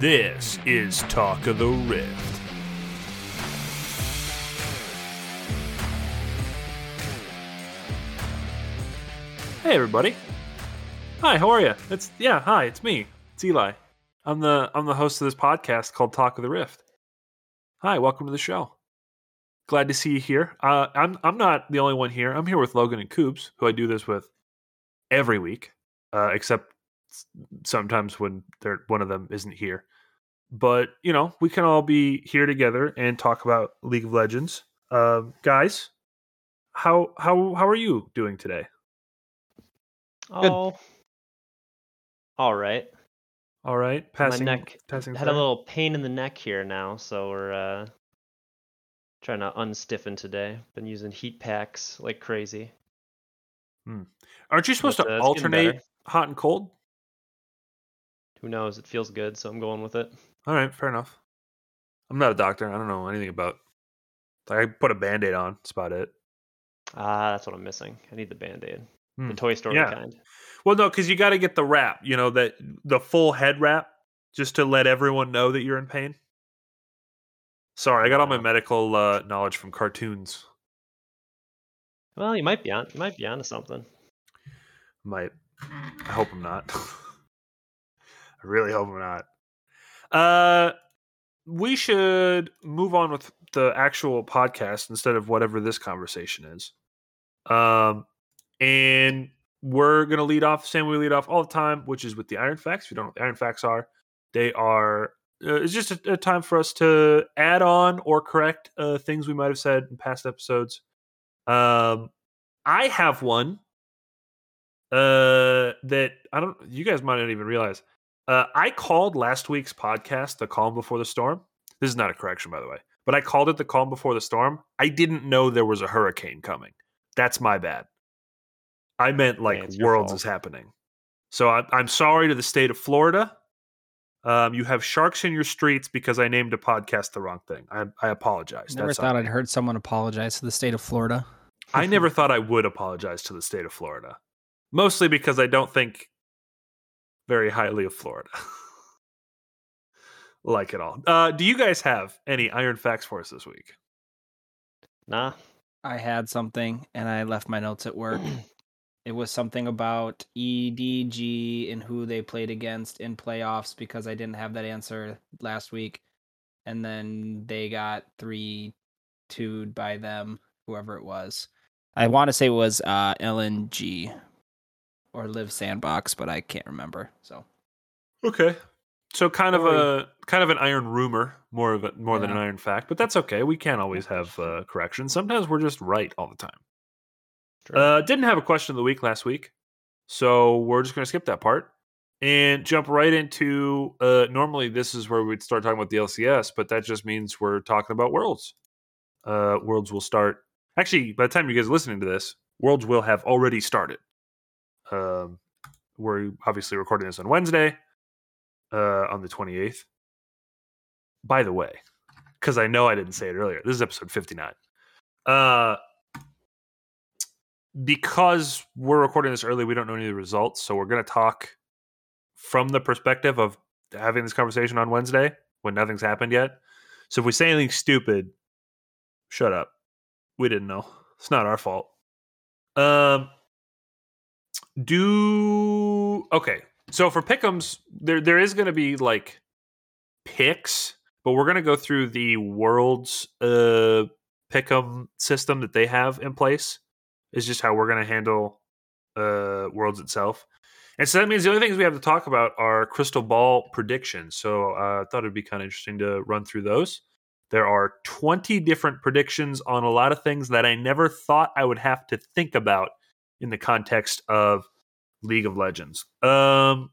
This is Talk of the Rift. Hey everybody. Hi, how are you? It's yeah, hi, it's me. It's Eli. I'm the I'm the host of this podcast called Talk of the Rift. Hi, welcome to the show. Glad to see you here. Uh, I'm I'm not the only one here. I'm here with Logan and Coops, who I do this with every week, uh, except sometimes when one of them isn't here. But you know, we can all be here together and talk about League of Legends. Um, guys, how how how are you doing today? Oh, all right. All right, passing My neck passing had a little pain in the neck here now, so we're uh, trying to unstiffen today. Been using heat packs like crazy. Hmm. Aren't you supposed but, to uh, alternate hot and cold? Who knows? It feels good, so I'm going with it. All right, fair enough. I'm not a doctor. I don't know anything about. Like, I put a band-aid on. That's about it. Ah, that's what I'm missing. I need the band aid, Hmm. the Toy Story Yeah. kind. Well, no, because you got to get the wrap. You know that the full head wrap, just to let everyone know that you're in pain. Sorry, I got all my medical uh, knowledge from cartoons. Well, you might be on. You might be onto something. Might. I hope I'm not. I really hope I'm not. Uh, we should move on with the actual podcast instead of whatever this conversation is. Um, and we're gonna lead off the same way we lead off all the time, which is with the Iron Facts. If you don't know what the Iron Facts are, they are. Uh, it's just a, a time for us to add on or correct uh, things we might have said in past episodes. Um, I have one uh that I don't you guys might not even realize. Uh I called last week's podcast the calm before the storm. This is not a correction by the way, but I called it the calm before the storm. I didn't know there was a hurricane coming. That's my bad. I meant like worlds is happening. So I, I'm sorry to the state of Florida. Um, you have sharks in your streets because I named a podcast the wrong thing. I, I apologize. Never That's thought. I'd heard someone apologize to the state of Florida. I never thought I would apologize to the state of Florida. Mostly because I don't think very highly of Florida. like it all. Uh, do you guys have any iron facts for us this week? Nah. I had something and I left my notes at work. it was something about EDG and who they played against in playoffs because I didn't have that answer last week. And then they got 3 2 by them, whoever it was. I want to say it was uh, LNG or Liiv SANDBOX, but I can't remember. So Okay. So kind of Or- a kind of an iron rumor, more of a more than an iron fact, but that's okay. We can't always have uh, corrections. Sometimes we're just right all the time. Uh, didn't have a question of the week last week, so we're just going to skip that part and jump right into. Uh, normally, this is where we'd start talking about the LCS, but that just means we're talking about Worlds. Uh, Worlds will start. Actually, by the time you guys are listening to this, Worlds will have already started. Um, we're obviously recording this on Wednesday, uh, on the twenty eighth. By the way, because I know I didn't say it earlier, this is episode fifty nine. Uh, because we're recording this early, we don't know any of the results. So we're going to talk from the perspective of having this conversation on Wednesday when nothing's happened yet. So if we say anything stupid, shut up. We didn't know. It's not our fault. Um, do okay. So for pickums, there there is going to be like picks, but we're going to go through the world's uh pick'em system that they have in place is just how we're going to handle uh worlds itself. And so that means the only things we have to talk about are crystal ball predictions. So uh, i thought it'd be kind of interesting to run through those. There are 20 different predictions on a lot of things that i never thought i would have to think about in the context of league of legends um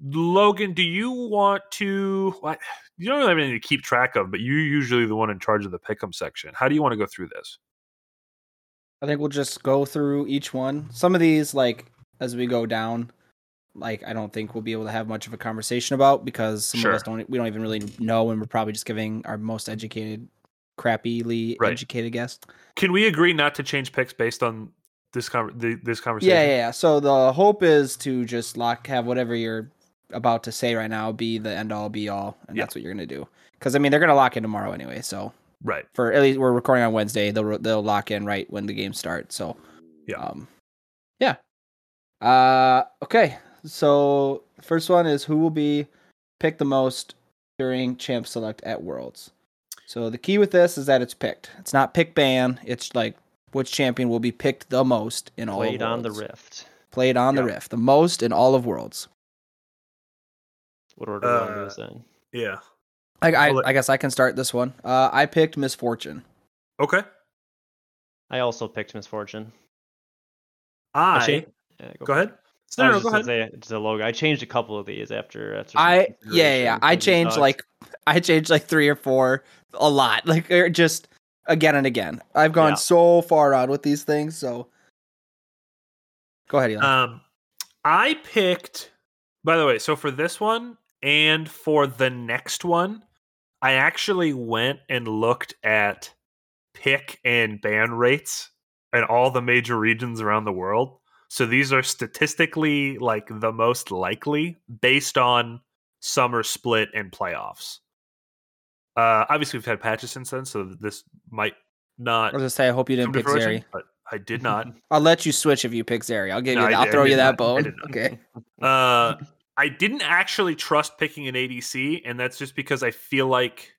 logan do you want to what you don't really have anything to keep track of but you're usually the one in charge of the pick'em section how do you want to go through this I think we'll just go through each one. Some of these, like as we go down, like I don't think we'll be able to have much of a conversation about because some Sure. of us don't. We don't even really know, and we're probably just giving our most educated, crappily Right. educated guess. Can we agree not to change picks based on this con- the, this conversation? Yeah, yeah, yeah. So the hope is to just lock have whatever you're about to say right now be the end all be all, and Yeah. that's what you're gonna do. Because I mean, they're gonna lock in tomorrow anyway. So Right. for at least we're recording on Wednesday, they'll they'll lock in right when the game starts. So Yeah. um, yeah. Uh, okay. So first one is who will be picked the most during Champ Select at Worlds. So the key with this is that it's picked. It's not pick ban. It's like which champion will be picked the most in all. of Played on the Rift. Played on the Rift, the most in all of Worlds. What order do you want to do Uh, this in? Yeah. I, I, I'll let- I guess I can start this one. Uh, I picked Miss Fortune. Okay. I also picked Miss Fortune. I cha- yeah, go ahead. I No, no, go ahead. say it's a logo. I changed a couple of these after. after I yeah, yeah. I changed like I changed like three or four, a lot, like just again and again. I've gone Yeah. so far out with these things. So go ahead, Elon. Um, I picked. By the way, so for this one and for the next one, I actually went and looked at pick and ban rates in all the major regions around the world. So these are statistically like the most likely based on summer split and playoffs. Uh, obviously, we've had patches since then, so this might not I was gonna say I hope you didn't pick Zeri. but I did not. I'll let you switch if you pick Zeri. I'll give No, you. That. I'll throw you that not. Bone. Okay. Uh, I didn't actually trust picking an ADC, and that's just because I feel like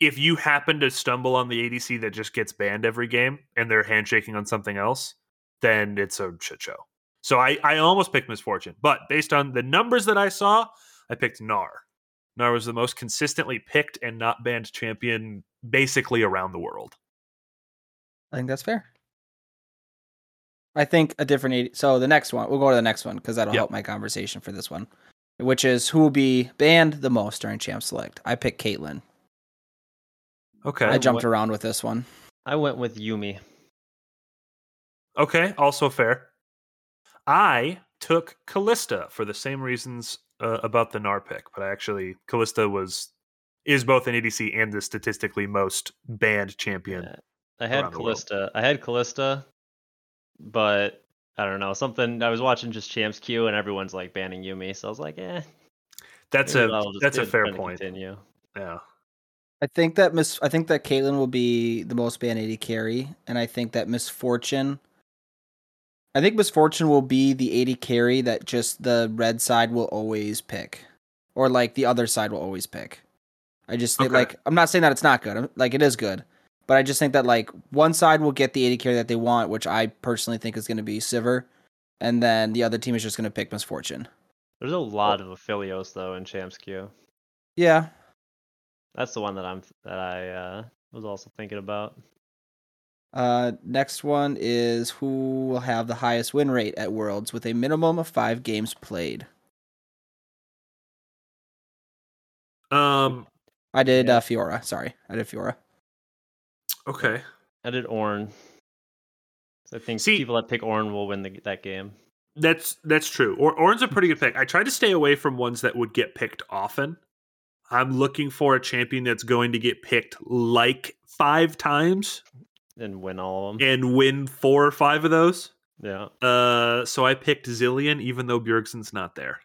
if you happen to stumble on the ADC that just gets banned every game and they're handshaking on something else, then it's a shit show. So I, I almost picked Miss Fortune, but based on the numbers that I saw, I picked Gnar. Gnar was the most consistently picked and not banned champion basically around the world. I think that's fair. I think a different. 80, so the next one, we'll go to the next one because that'll Yep. help my conversation for this one, which is who will be banned the most during Champ Select. I picked Caitlyn. Okay. I jumped what- around with this one. I went with Yuumi. Okay, also fair. I took Kalista for the same reasons uh, about the Gnar pick, but I actually Kalista was is both an ADC and the statistically most banned champion. Yeah. I had around. Kalista. I had Kalista, but I don't know something. I was watching just Champs Queue and everyone's like banning Yuumi, so I was like, eh. That's maybe a I'll just that's a fair point. Continue. Yeah. I think that Miss. I think that Caitlyn will be the most banned AD carry, and I think that Miss Fortune. I think Miss Fortune will be the AD carry that just the red side will always pick, or like the other side will always pick. I just think Okay. like I'm not saying that it's not good. I'm- Like it is good, but I just think that like one side will get the AD carry that they want, which I personally think is going to be Sivir, and then the other team is just going to pick Miss Fortune. There's a lot of Aphelios though in Champs Queue. Yeah, That's the one that I'm that I uh, was also thinking about. Uh, next one is who will have the highest win rate at Worlds with a minimum of five games played. Um. I did Yeah. uh, Fiora. Sorry, I did Fiora. Okay. I did Ornn. So I think See- people that pick Ornn will win the, that game. That's that's true. Or Ornn's a pretty good pick. I tried to stay away from ones that would get picked often. I'm looking for a champion that's going to get picked like five times and win all of them. and win four or five of those. Yeah. Uh, so I picked Zilean, even though Bjergsen's not there.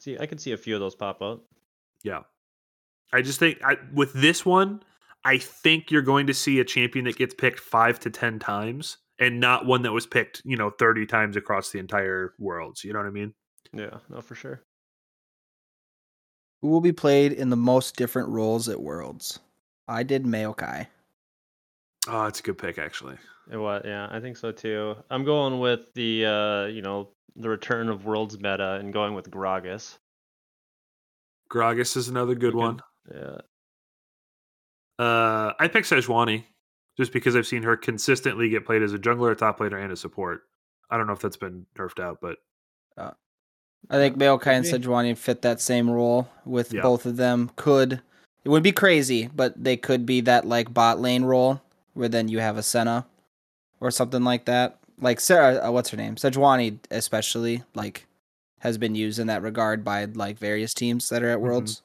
See, I can see a few of those pop up. Yeah, I just think I, with this one, I think you're going to see a champion that gets picked five to ten times, and not one that was picked, you know, thirty times across the entire world. So you know what I mean? Yeah, no, for sure. Who will be played in the most different roles at Worlds? I did Maokai. Oh, it's a good pick, actually. It was, yeah, I think so too. I'm going with the, uh, you know, the return of Worlds meta and going with Gragas. Gragas is another good We one. Yeah, Uh, I picked Sejuani just because I've seen her consistently get played as a jungler, a top laner, and a support. I don't know if that's been nerfed out, but I think Maokai and could. Sejuani fit that same role with Yeah. both of them. Could it would be crazy, but they could be that like bot lane role where then you have a Senna or something like that. Like Sarah, uh, what's her name? Sejuani especially like has been used in that regard by like various teams that are at Worlds.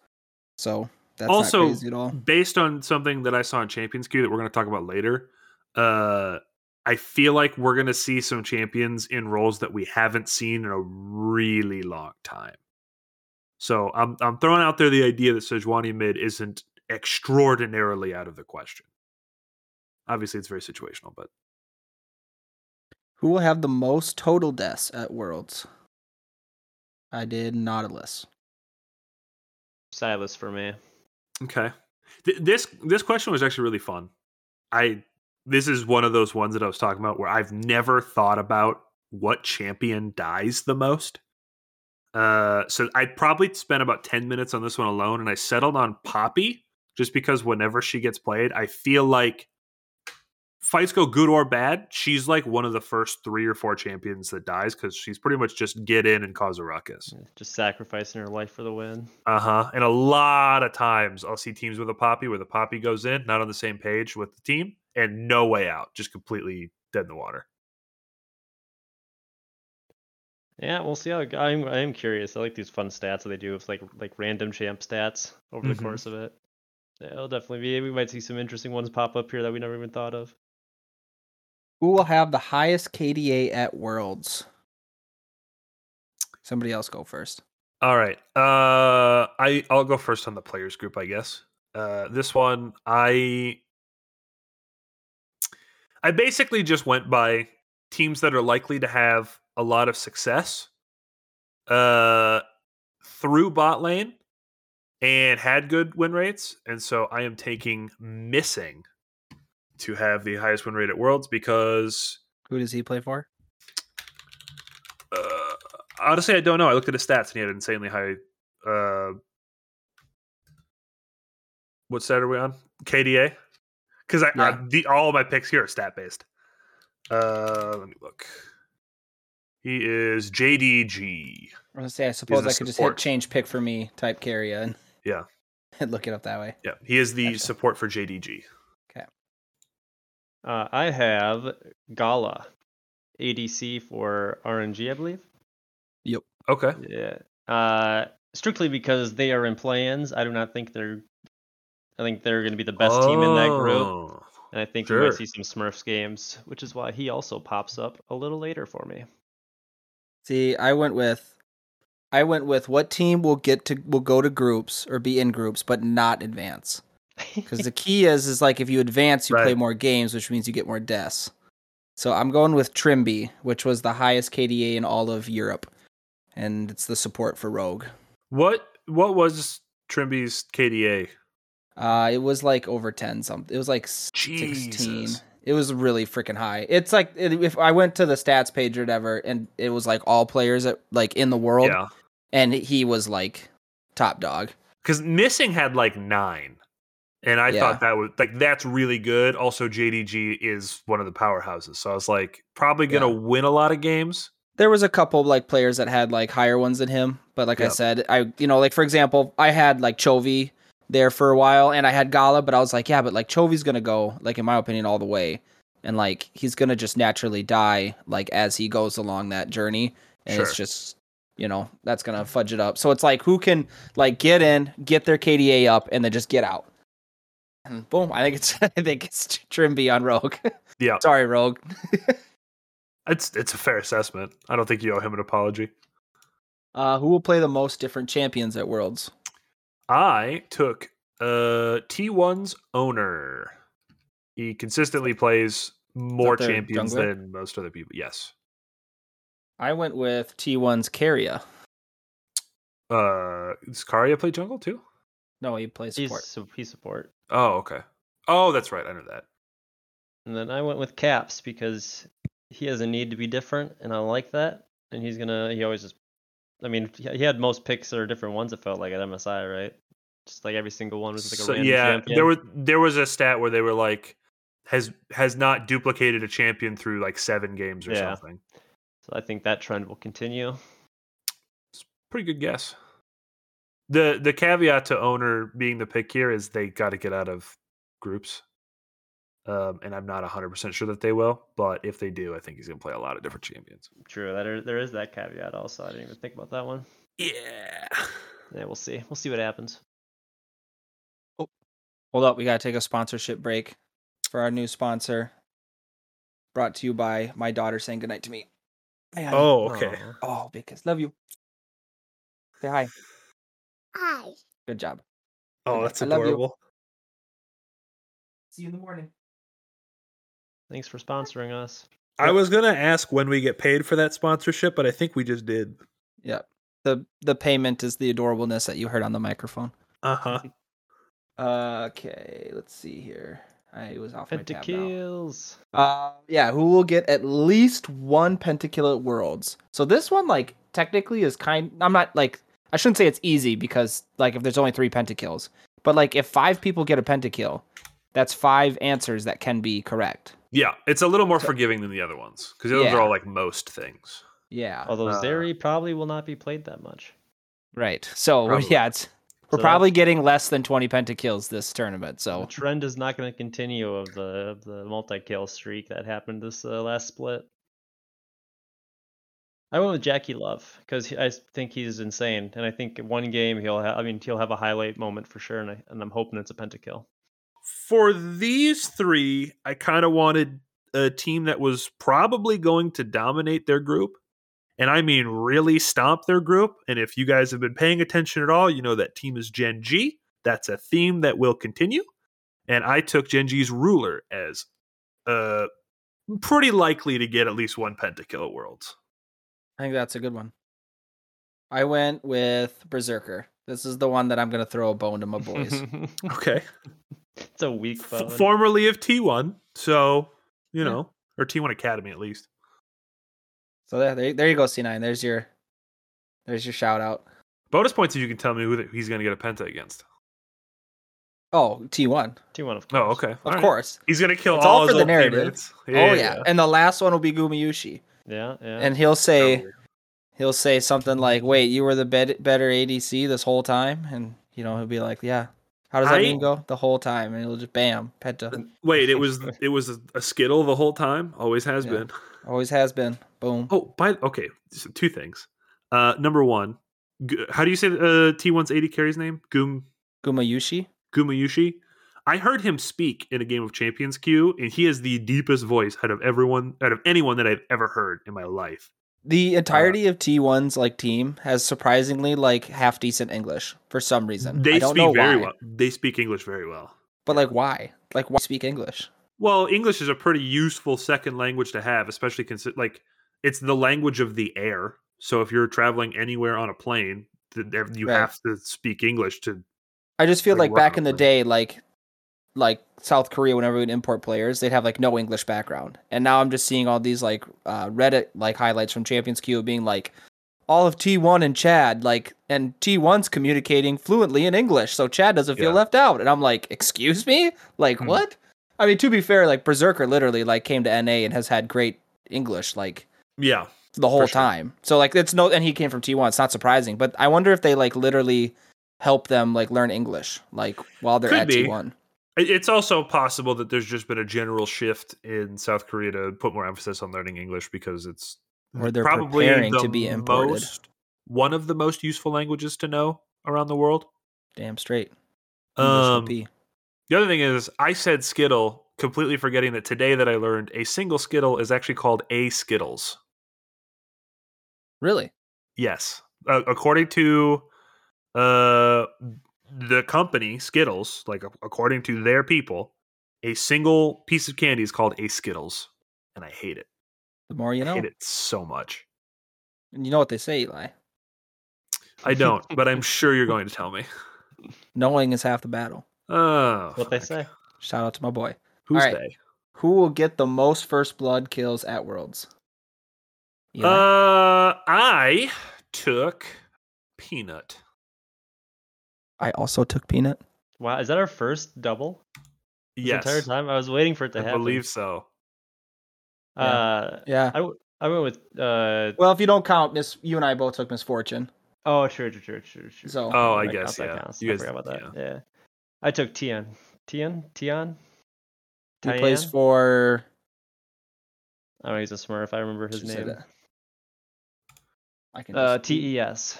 So that's Also, not crazy at all. based on something that I saw in Champions Queue that we're going to talk about later, uh, I feel like we're going to see some champions in roles that we haven't seen in a really long time. So I'm I'm throwing out there the idea that Sejuani mid isn't extraordinarily out of the question. Obviously, it's very situational, but Who will have the most total deaths at Worlds? I did Nautilus. Sylas for me. okay. Th- this this question was actually really fun. I this is one of those ones that I was talking about where I've never thought about what champion dies the most. Uh, so I probably spent about ten minutes on this one alone, and I settled on Poppy just because whenever she gets played, I feel like fights go good or bad. She's like one of the first three or four champions that dies because she's pretty much just get in and cause a ruckus. Just sacrificing her life for the win. Uh huh. And a lot of times I'll see teams with a Poppy where the Poppy goes in, not on the same page with the team, and no way out, just completely dead in the water. Yeah, we'll see how. it I'm I am curious. I like these fun stats that they do with like like random champ stats over the course of it. Yeah, it'll definitely be. We might see some interesting ones pop up here that we never even thought of. Who will have the highest KDA at Worlds? Somebody else go first. All right. Uh I I'll go first on the players group, I guess. Uh this one I I basically just went by teams that are likely to have a lot of success uh through bot lane and had good win rates and so I am taking missing to have the highest win rate at worlds because Who does he play for? uh, honestly, I don't know. I looked at his stats and he had insanely high. Uh, what stat are we on? KDA. Because I, I the all of my picks here are stat based. Uh, let me look. He is JDG. I was gonna say I suppose I could just hit change pick for me type carrier and Yeah. and look it up that way. Yeah, he is the Gotcha. support for JDG. Uh, I have Gala, ADC for RNG, I believe. Yep. Okay. Yeah. Uh, strictly because they are in play-ins. I do not think they're. I think they're going to be the best team in that group, Oh, and I think we sure. might see some Smurfs games, which is why he also pops up a little later for me. See, I went with I went with what team will get to will go to groups or be in groups but not advance. Because the key is is like if you advance, you play more games, which means you get more deaths. So I'm going with Trymbi, which was the highest KDA in all of Europe, and it's the support for Rogue. What what was Trymbi's KDA? Uh, it was like over ten something. It was like sixteen. It was really freaking high. It's like if I went to the stats page or whatever, and it was like all players at, like in the world, Yeah. and he was like top dog. because missing had like nine and i Yeah. thought that was like that's really good also jdg is one of the powerhouses so i was like probably gonna Yeah. win a lot of games There was a couple like players that had like higher ones than him, but like I said, I you know like for example, I had like Chovy there for a while, and I had Gala, but I was like, yeah, but like Chovy's gonna go like in my opinion all the way, and like he's gonna just naturally die like as he goes along that journey, and it's just you know that's gonna fudge it up. So it's like who can like get in, get their KDA up, and then just get out. And boom, I think it's I think it's Trymbi on Rogue. yeah Sorry, Rogue. it's it's a fair assessment i don't think you owe him an apology Uh, who will play the most different champions at Worlds? i took uh t1's Oner he consistently plays more champions jungler? than most other people yes I went with T1's Keria. uh does Keria play jungle too No, he plays He's support. su- he's support. oh okay oh that's right i know that And then I went with Caps because he has a need to be different, and I like that. And he's gonna. He always just. I mean, he he had most picks that are different ones. It felt like at MSI, right? Just like every single one was like a So, random yeah, champion. there was there was a stat where they were like has has not duplicated a champion through like seven games or Yeah. something. So I think that trend will continue. It's pretty good guess. The the caveat to Oner being the pick here is they got to get out of groups. Um, and I'm not 100% sure that they will, but if they do, I think he's going to play a lot of different champions. True. That are, there is that caveat also. I didn't even think about that one. Yeah. Yeah, we'll see. We'll see what happens. oh Hold up, we gotta take a sponsorship break for our new sponsor. brought to you by my daughter saying goodnight to me. Hi. Oh, okay. Oh, because love you. Say hi. Hi. Good job. Oh, that's I love you. adorable. See you in the morning. Thanks for sponsoring us. I was gonna ask when we get paid for that sponsorship, but I think we just did. Yeah. The the payment is the adorableness that you heard on the microphone. Uh huh. Uh, okay, let's see here. I was off my tab now. Uh, yeah, who will get at least one pentakill at Worlds? So this one, like, technically is kind. I'm not like I shouldn't say it's easy because like if there's only three pentakills, but like if five people get a pentakill, that's five answers that can be correct. Yeah, it's a little more forgiving than the other ones because the others Yeah. are all like most things. Yeah, Although Uh, Zeri probably will not be played that much. right. So Probably. yeah, it's we're So probably getting less than 20 pentakills this tournament. So the trend is not going to continue of the of the multi kill streak that happened this uh, last split. I went with JackeyLove because I think he's insane, and I think one game he'll have. I mean, he'll have a highlight moment for sure, and, I, and I'm hoping it's a pentakill. For these three, I kind of wanted a team that was probably going to dominate their group. And I mean, really stomp their group. And if you guys have been paying attention at all, you know that team is Gen G. That's a theme that will continue. And I took Gen G's ruler as uh, pretty likely to get at least one pentakill at Worlds. I think that's a good one. I went with Berserker. This is the one that I'm gonna throw a bone to my boys. Okay. it's a weak F- bone. formerly of T1. So, you Yeah. know, or T1 Academy at least. so there, there, there you go, C9. There's your, there's your shout out. Bonus points if you can tell me who the, he's going to get a penta against. Oh, T1, T1 of oh, course. Oh, okay. of All right. course. He's going to kill It's all, all his for the old narrative. teammates. oh yeah. and the last one will be Gumayushi, Yeah, yeah. and he'll say, he'll say something like, "Wait, you were the bet- better ADC this whole time," and you know he'll be like, "Yeah." How does that I- mean go? The whole time, and it'll just bam, penta. Wait, it was it was a, a skittle the whole time. Always has Yeah. been. Always has been. Boom. Oh, by okay, so two things. Uh, number one, Gu- how do you say uh, T1's 80 carry's name? Gum Gumayushi. Gumayushi. I heard him speak in a game of Champions Queue, and he has the deepest voice out of everyone, out of anyone that I've ever heard in my life. The uh, entirety of T1's like team has surprisingly like half decent English for some reason. They I don't speak know very why, well. They speak English very well. but like why? Like why speak English? Well, English is a pretty useful second language to have, especially consi- like it's the language of the air. So if you're traveling anywhere on a plane, th- you Right. have to speak English to. I just feel Like, like back in the day, like like South Korea, whenever we'd import players, they'd have like no English background, and now I'm just seeing all these like uh, Reddit like highlights from Champions Queue being like all of T1 and Chad like and T1's communicating fluently in English, so Chad doesn't feel Yeah. left out, and I'm like, excuse me, like Hmm. what? I mean, to be fair, like Berserker literally like came to NA and has had great English like Yeah, the whole sure. time. So like it's no and he came from T1, it's not surprising, but I wonder if they like literally help them like learn English like while they're Could at be. T1. It- it's also possible that there's just been a general shift in South Korea to put more emphasis on learning English because it's Or they're probably preparing the to be imported. most one of the most useful languages to know around the world. Damn straight. Um, The other thing is, I said Skittle, completely forgetting that today that I learned a single Skittle is actually called a Skittles. Really? Yes, uh, according to uh the company Skittles, like according to their people, a single piece of candy is called a Skittles, and I hate it. The more you I know. hate it so much. And you know what they say, Eli. I don't, but I'm sure you're going to tell me. Knowing is half the battle. Oh, That's what they say. Shout out to my boy. Who's All right. they? Who will get the most first blood kills at Worlds? Eli? Uh, I took Peanut. I also took Peanut. Wow, is that our first double? This Yes, entire time I was waiting for it to happen. I happen. believe so. Uh, Yeah. I went with uh. Well, if you don't count, Miss, you and I both took Miss Fortune. Oh, sure, sure, sure, sure, sure. So- Oh, I guess counts, that yeah. counts. You I guys, forgot about that. yeah. Yeah. I took Tian. Tian? Tian? He plays for. I don't know, he's a smurf. I remember his name. I can. Uh, TES.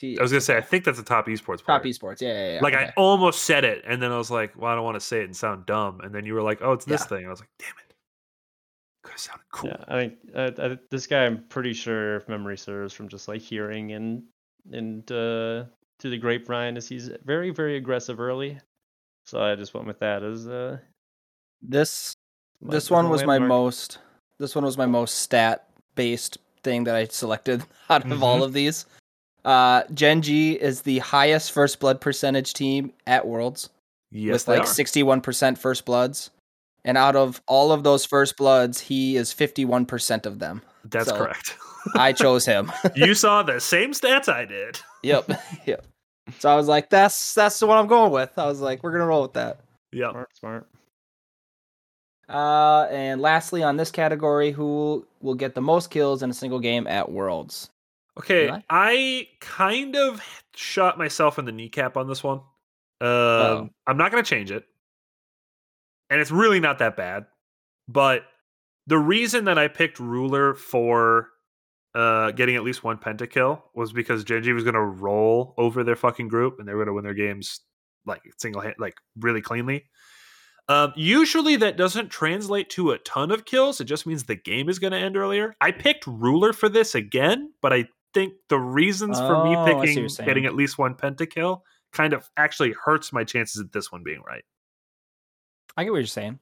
T- I was gonna say I think that's a top esports player. Top esports. Yeah, yeah, yeah. like okay. I almost said it, and then I was like, "Well, I don't want to say it and sound dumb." And then you were like, "Oh, it's this Yeah. thing." And I was like, "Damn it!" Could have sounded cool. Yeah, I think uh, I, this guy. I'm pretty sure, if memory serves, from just like hearing and and uh, through the grapevine, is he's very very aggressive early. So I just went with that as uh. This this one was my landmark. most this one was my most stat based thing that I selected out of all of these. Uh Gen G is the highest first blood percentage team at Worlds Yes, with they like 61% first bloods. And out of all of those first bloods, he is 51% of them. That's so- correct. I chose him. you saw the same stats I did. yep. Yep. So I was like that's that's the one I'm going with. I was like we're going to roll with that. Yeah, Smart, smart. Uh, and lastly, on this category, who will get the most kills in a single game at Worlds? Okay, Eli? I kind of shot myself in the kneecap on this one. Um, Oh. I'm not going to change it, and it's really not that bad. But the reason that I picked Ruler for uh, getting at least one pentakill was because Gen G was going to roll over their fucking group, and they were going to win their games like single hand, like really cleanly. Um, usually that doesn't translate to a ton of kills. It just means the game is going to end earlier. I picked Ruler for this again, but I think the reasons for me Oh, I picking getting at least one pentakill kind of actually hurts my chances at this one being right. I get what you're saying.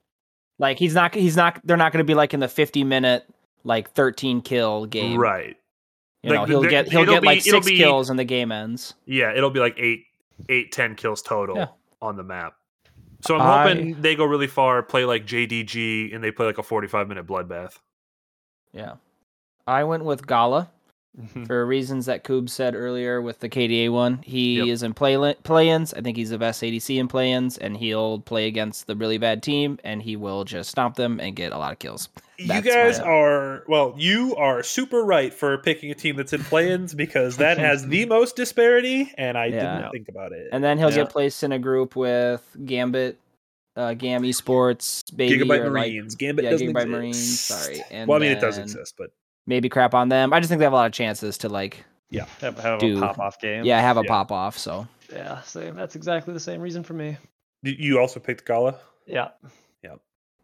Like he's not he's not they're not going to be like in the 50 minute like 13 kill game. Right. You know, he'll get he'll get like be- it'll 6 be- kills and the game ends. Yeah, it'll be like eight, eight, ten kills total Yeah. on the map. So I'm I- hoping they go really far, play like JDG, and they play like a 45 minute bloodbath. Yeah. I went with Gala Mhm. for reasons that Koob said earlier with the KDA one. He Yep. is in play play-ins. I think he's the best ADC in play-ins, and he'll play against the really bad team, and he will just stomp them and get a lot of kills. That's you guys are well. You are super right for picking a team that's in play-ins because that has the most disparity, and I Yeah. didn't think about it. And then he'll Yeah. get placed in a group with Gambit, uh, Gam Esports, Baby, Gigabyte or like Marines, Gambit yeah, doesn't Gigabyte exist. Marines, sorry, and well, I mean, it does exist, but maybe crap on them. I just think they have a lot of chances to like, have, have Do- a pop off game. yeah, have a Yeah. pop off. So yeah. Same. That's exactly the same reason for me. You also picked Gala. Yeah. Yeah.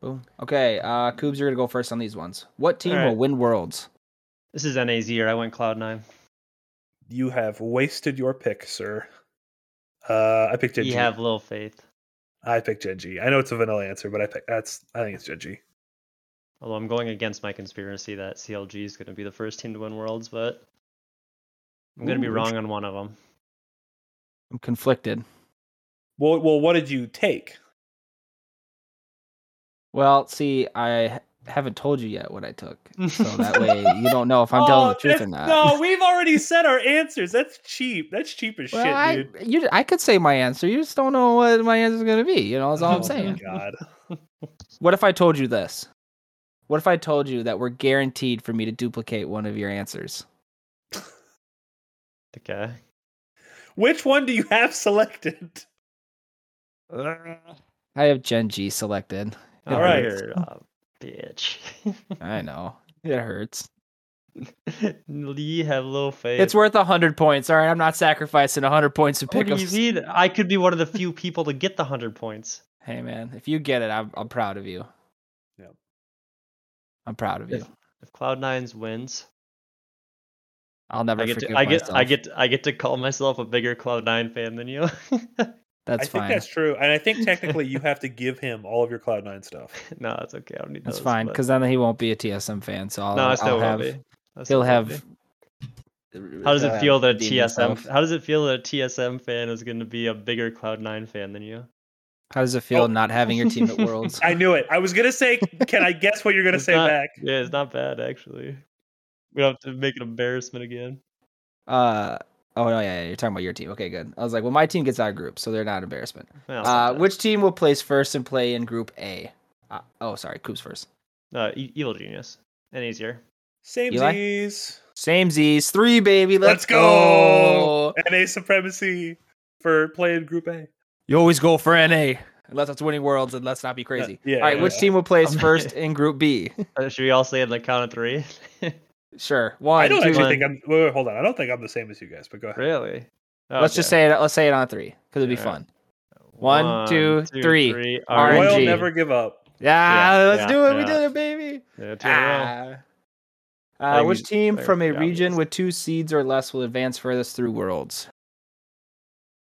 Boom. Okay, uh, Coops, you're gonna go first on these ones. What team will win Worlds? This is NA's year. I went Cloud Nine. You have wasted your pick, sir. Uh, I picked Gen G. You have little faith. I picked Gen G. I know it's a vanilla answer, but I pick that's. I think it's Gen G. Although I'm going against my conspiracy that CLG is going to be the first team to win Worlds, but I'm going to be wrong on one of them. I'm conflicted. Well, well, what did you take? Well, see, I haven't told you yet what I took, so that way you don't know if I'm telling the oh, truth or not. Oh, No, we've already said our answers. That's cheap. That's cheap as well, shit, I, dude. you, I could say my answer. You just don't know what my answer is going to be. You know, that's all Oh I'm saying. God. What if I told you this? What if I told you that we're guaranteed for me to duplicate one of your answers? Okay. Which one do you have selected? I have Gen G selected. It All right. hurts. You're bitch. I know. It hurts. you have little faith. It's worth 100 points. All right, I'm not sacrificing 100 points to What do you mean? I could be one of the few people to get the 100 points. Hey, man, if you get it, I'm, I'm proud of you. Yep. I'm proud of you. If, if Cloud9's wins, I'll never I get forgive to, I get myself. I get I get to call myself a bigger Cloud9 fan than you. That's fine. I think that's true, and I think technically you have to give him all of your Cloud Nine stuff. no, that's okay. I don't need That's those, fine but- because then he won't be a TSM fan. So I'll, no, I still will have. be. I He'll have. be. How does it feel that a TSM? himself. How does it feel that a TSM fan is going to be a bigger Cloud9 fan than you? How does it feel Oh. not having your team at Worlds? I knew it. I was gonna say, can I guess what you're gonna It's say not- back? Yeah, it's not bad actually. We don't have to make an embarrassment again. Uh oh no, yeah, yeah, you're talking about your team. Okay, good. I was like, well, my team gets out of group, so they're not embarrassment. Well, Uh, which team will place first and play in Group A? Uh, oh, sorry, Coops first. Uh, E- Evil Genius. And easier. Same Eli? Z's. Same Z's, three baby. Let's, Let's go. NA supremacy for playing Group A. You always go for NA unless it's winning Worlds, and let's not be crazy. yeah, All right, yeah, which yeah. team will place first in Group B? Uh, should we all say it the count of three? Sure, one, I don't two. actually one. think I'm. Wait, wait, hold on. I don't think I'm the same as you guys. But go ahead. really? Let's just say it. Let's say it on three because it'd be fun. One, two, three. three. RNG. Royal never give up. Yeah, let's do it. We did it, baby. Yeah, two in a row. Ah. Uh, which team from a region with two seeds or less will advance furthest through worlds?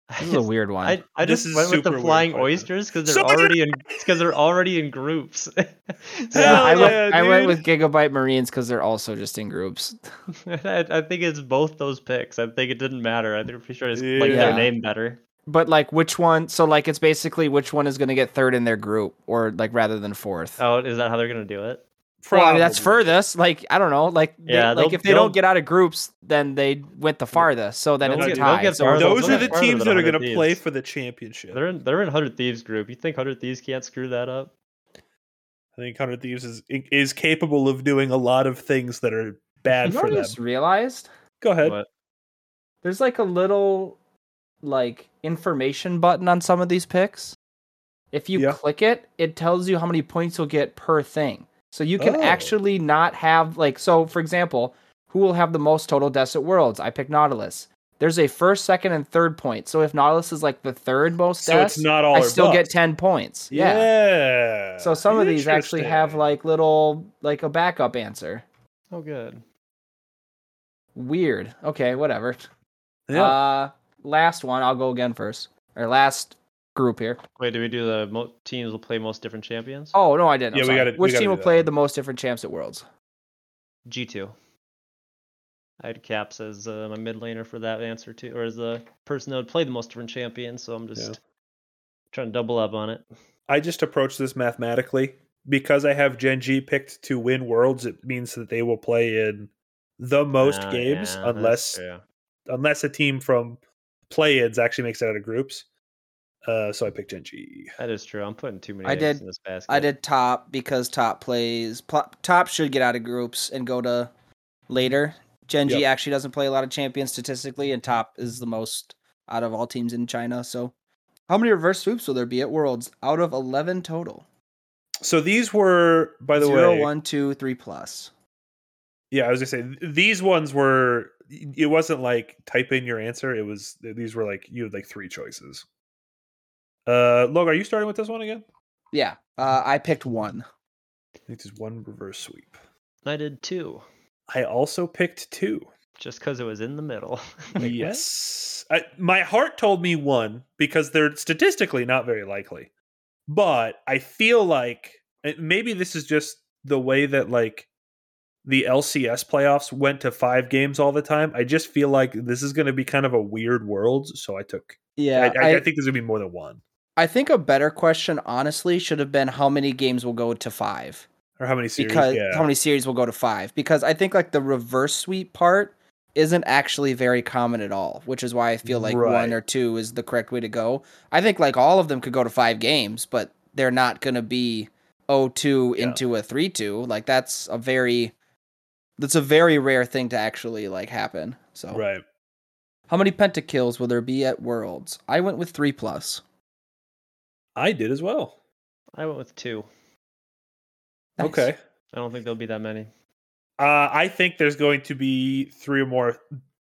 This is a weird one. I, I This just is went with the super weird flying oysters because they're So already in because they're already in groups. yeah, Hell I, went, yeah, I went with Gigabyte Marines because they're also just in groups. I, I think it's both those picks. I think it didn't matter. I think I'm pretty sure it's like Yeah. their name better. But like, which one? So like, it's basically which one is going to get third in their group, or like rather than fourth. Oh, is that how they're gonna do it? Well, I mean, that's furthest. Like, I don't know. Like, Yeah, like they'll- if they don't get out of groups, then they went the farthest. So then They'll it's a get- they'll tie. So we're- Those are the teams that are going to play for the championship. They're in they're in Hundred Thieves group. You think Hundred Thieves can't screw that up? I think Hundred Thieves is is capable of doing a lot of things that are bad You for them. just realized? Go ahead. But There's like a little like information button on some of these picks. If you Yeah. click it, it tells you how many points you'll get per thing. So you can Oh. actually not have like so for example, who will have the most total deaths at worlds? I pick Nautilus. There's a first, second, and third point. So if Nautilus is like the third most So deaths, it's not all I still get 10 points. Yeah. Yeah. So some of these actually have like little like a backup answer. oh, good. Weird. Okay, whatever. Yeah. Uh last one, I'll go again first. Or last group here. Wait, did we do the mo- teams will play most different champions? Oh no, I didn't. I'm Yeah, we gotta- we Which team will play the most different champs at Worlds? G two. I had Caps as uh, my mid laner for that answer too, or as the person that would play the most different champions. So I'm just Yeah. trying to double up on it. I just approach this mathematically because I have Gen G picked to win worlds. It means that they will play in the most Ah, games yeah, unless true. unless a team from play-ins actually makes it out of groups. Uh, so I picked Gen G. That is true. I'm putting too many I did- in this basket. I did top because top plays pl- top should get out of groups and go to later. Gen G Yep. actually doesn't play a lot of champions statistically, and top is the most out of all teams in China. So, how many reverse sweeps will there be at Worlds out of eleven total? So these were, by the Zero, way, one, two, three plus. yeah, I was gonna say these ones were. It wasn't like type in your answer. It was these were like you had like three choices. Uh, Log, are you starting with this one again? Yeah, uh, I picked one. I think there's one reverse sweep. I did two, I also picked two. just because it was in the middle. Like, yes, I, my heart told me one because they're statistically not very likely, but I feel like maybe this is just the way that like the LCS playoffs went to five games all the time. I just feel like this is going to be kind of a weird world, so I took. Yeah, I, I, I think there's going to be more than one, I think a better question, honestly, should have been how many games will go to five. or how many series? because yeah, how many series will go to five because i think like the reverse sweep part isn't actually very common at all which is why i feel like Right. one or two is the correct way to go i think like all of them could go to five games but they're not going to be 0-2 Yeah. into a 3-2 like that's a very that's a very rare thing to actually like happen so right. how many pentakills will there be at worlds i went with three plus I did as well. I went with two. Nice. Okay. I don't think there'll be that many. Uh, I think there's going to be three or more.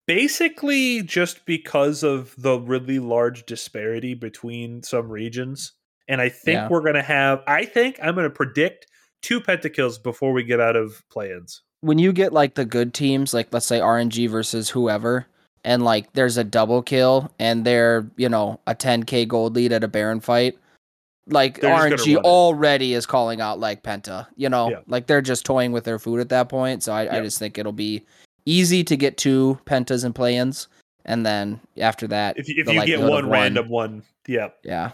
Basically, just because of the really large disparity between some regions. And I think Yeah. we're going to have, I think I'm going to predict two pentakills before we get out of play ins. when you get like the good teams, like let's say RNG versus whoever, and like there's a double kill and they're, you know, a 10k gold lead at a Baron fight, like They're RNG already is calling out like Penta, you know, Yeah. like they're just toying with their food at that point. So I, I just think it'll be easy to get two Pentas and play ins. And then after that, If, you- if the you get likelihood one random one, yeah. yeah.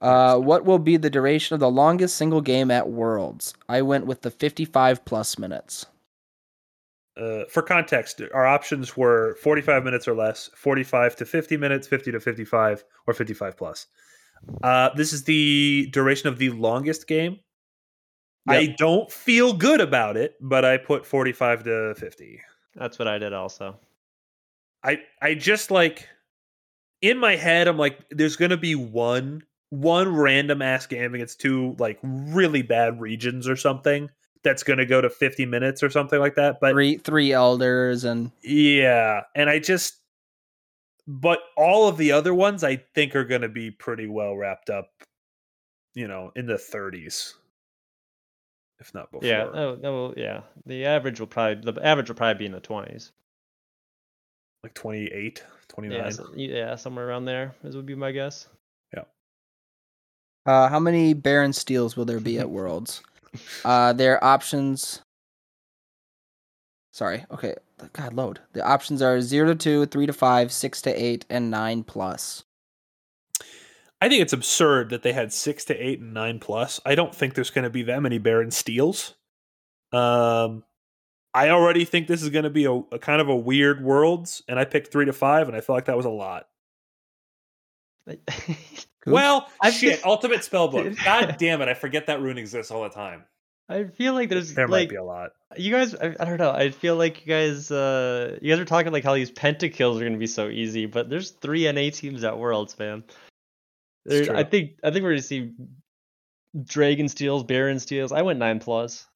Uh, what will be the duration of the longest single game at Worlds? I went with the 55 plus minutes. Uh, for context, our options were 45 minutes or less, 45 to 50 minutes, 50 to 55, or 55 plus. Uh, this is the duration of the longest game. I don't feel good about it, but I put 45 to 50. That's what I did also. I I just like in my head I'm like there's going to be one one random ass game against two like really bad regions or something that's going to go to 50 minutes or something like that, but three three elders and Yeah, and I just but all of the other ones I think are going to be pretty well wrapped up, you know, in the 30s. if not before. Yeah, oh, that will, yeah. The average will probably the average will probably be in the twenties. like 28, 29. Yeah, so, yeah, somewhere around there is would be my guess. Yeah. Uh, how many Baron steals will there be at Worlds? Uh, their options. Sorry. Okay. God, load. The options are zero to two, three to five, six to eight, and nine plus. I think it's absurd that they had six to eight and nine plus. I don't think there's going to be that many Baron steals. Um, I already think this is going to be a, a kind of a weird worlds, and I picked three to five, and I feel like that was a lot. Cool. Well, I've shit, just- Ultimate Spellbook. God damn it, I forget that rune exists all the time. I feel like there's There might like be a lot. you guys. I, I don't know. I feel like you guys. Uh, you guys are talking like how these pentakills are gonna be so easy, but there's three NA teams at Worlds, man. There, I think I think we're gonna see Dragon steals, Baron steals. I went nine plus.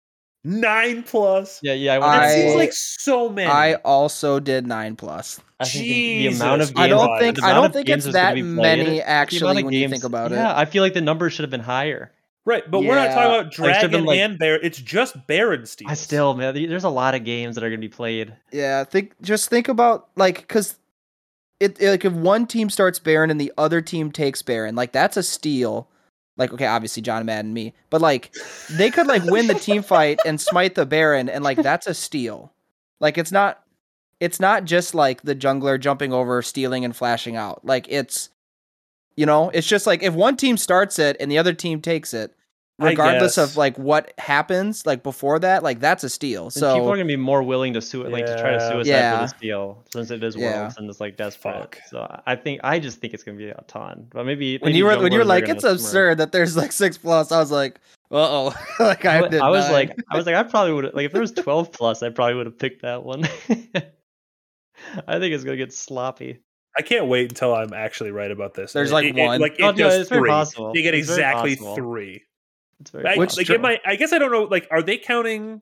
Nine plus. Yeah, yeah. I went. That I- seems like so many. I also did nine plus. I think the, the amount of games. I don't think I don't think it's that gonna played, many the actually of when you think about Yeah, it. I feel like the number should have been higher. Right, but we're not talking about Dragon been, like- and Baron. It's just Baron steals. I still, man. There's a lot of games that are gonna be played. Yeah, think just think about like because it like if one team starts Baron and the other team takes Baron, like that's a steal. Like okay, obviously John Madden me, but like they could like win the team fight and smite the Baron, and like that's a steal. Like it's not, it's not just like the jungler jumping over, stealing and flashing out. Like it's, you know, it's just like if one team starts it and the other team takes it, regardless of like what happens, like before that, like that's a steal. And people are gonna be more willing to sue it, like to try to Yeah. suicide Yeah. for this deal since it is Yeah. worlds and it's like desperate. Fuck. So I think I just think it's gonna be a ton. But maybe when maybe you were when you were junglers are like gonna it's smirk. absurd that there's like six plus i was like uh-oh like i, I, I was nine. like I was like I probably would like if there was twelve plus I probably would have picked that one. I think it's gonna get sloppy. I can't wait until I'm actually right about this. There's, It- like, it- it- one. like Oh, it no, does it's three. possible. You get It's exactly possible. three. It's very I, Which like dra- it I guess I don't know. Like, are they counting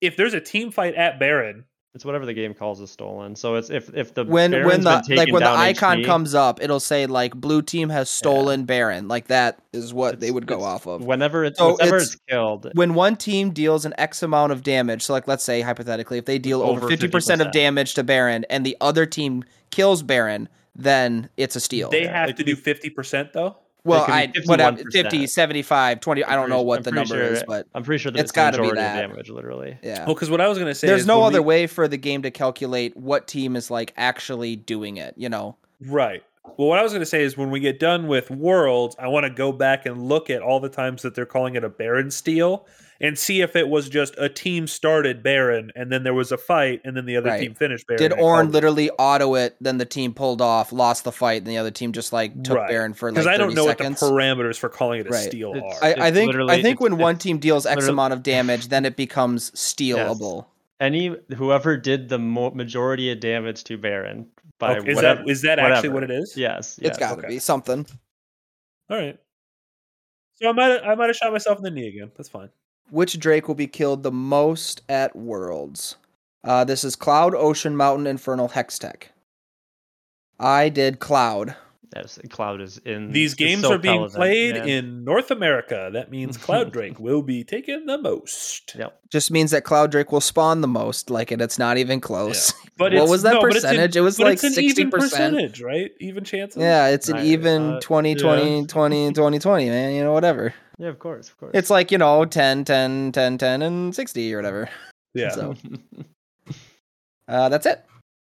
if there's a team fight at Baron? it's whatever the game calls is stolen. So it's if if the when when the like when the icon HD, comes up it'll say like blue team has stolen baron like that is what they would go off of Whenever it's So whenever it's- it's killed, when one team deals an x amount of damage so like let's say hypothetically if they deal over, Over 50% of damage to baron and the other team kills baron then it's a steal They Yeah, have it to do fifty percent though. well i whatever 51%. 50 75 20 i don't I'm know what I'm the pretty number is but I'm pretty sure that it's it's, gotta the be majority that. of damage, literally. yeah Well, because what I was gonna say there's is no other we- way for the game to calculate what team is like actually doing it you know Right. Well, what I was going to say is when we get done with Worlds, I want to go back and look at all the times that they're calling it a Baron steal and see if it was just a team started Baron and then there was a fight and then the other Right. team finished Baron. did and Ornn called it. literally auto it then the team pulled off lost the fight and the other team just like took Right. baron for like Because 30 I don't know seconds what the parameters for calling it a Right. steal It's- are. I, I think I think when one team deals X amount of damage, then it becomes stealable. Any whoever did the mo- majority of damage to Baron by Okay, is whatever, that is that actually what it is? yes, it's got to okay. be something. All right. So I might I might have shot myself in the knee again. That's fine. Which Drake will be killed the most at Worlds? Uh, this is Cloud, Ocean, Mountain, Infernal, Hextech. I did Cloud. Yes, Cloud is in. These games so are being relevant, played man. in North America. That means Cloud Drake will be taken the most. Yep. Just means that Cloud Drake will spawn the most. Like, and it's not even close. But What was that no, but it's an- percentage? It was but like it's an even 60%. percentage, right? Even chances. Yeah, it's an Right, even uh, 20, 20, 20, 20, 20, man. You know, whatever. Yeah, of course, of course. It's like, you know, 10, 10, 10, 10, and 60 or whatever. yeah. So, uh, that's it.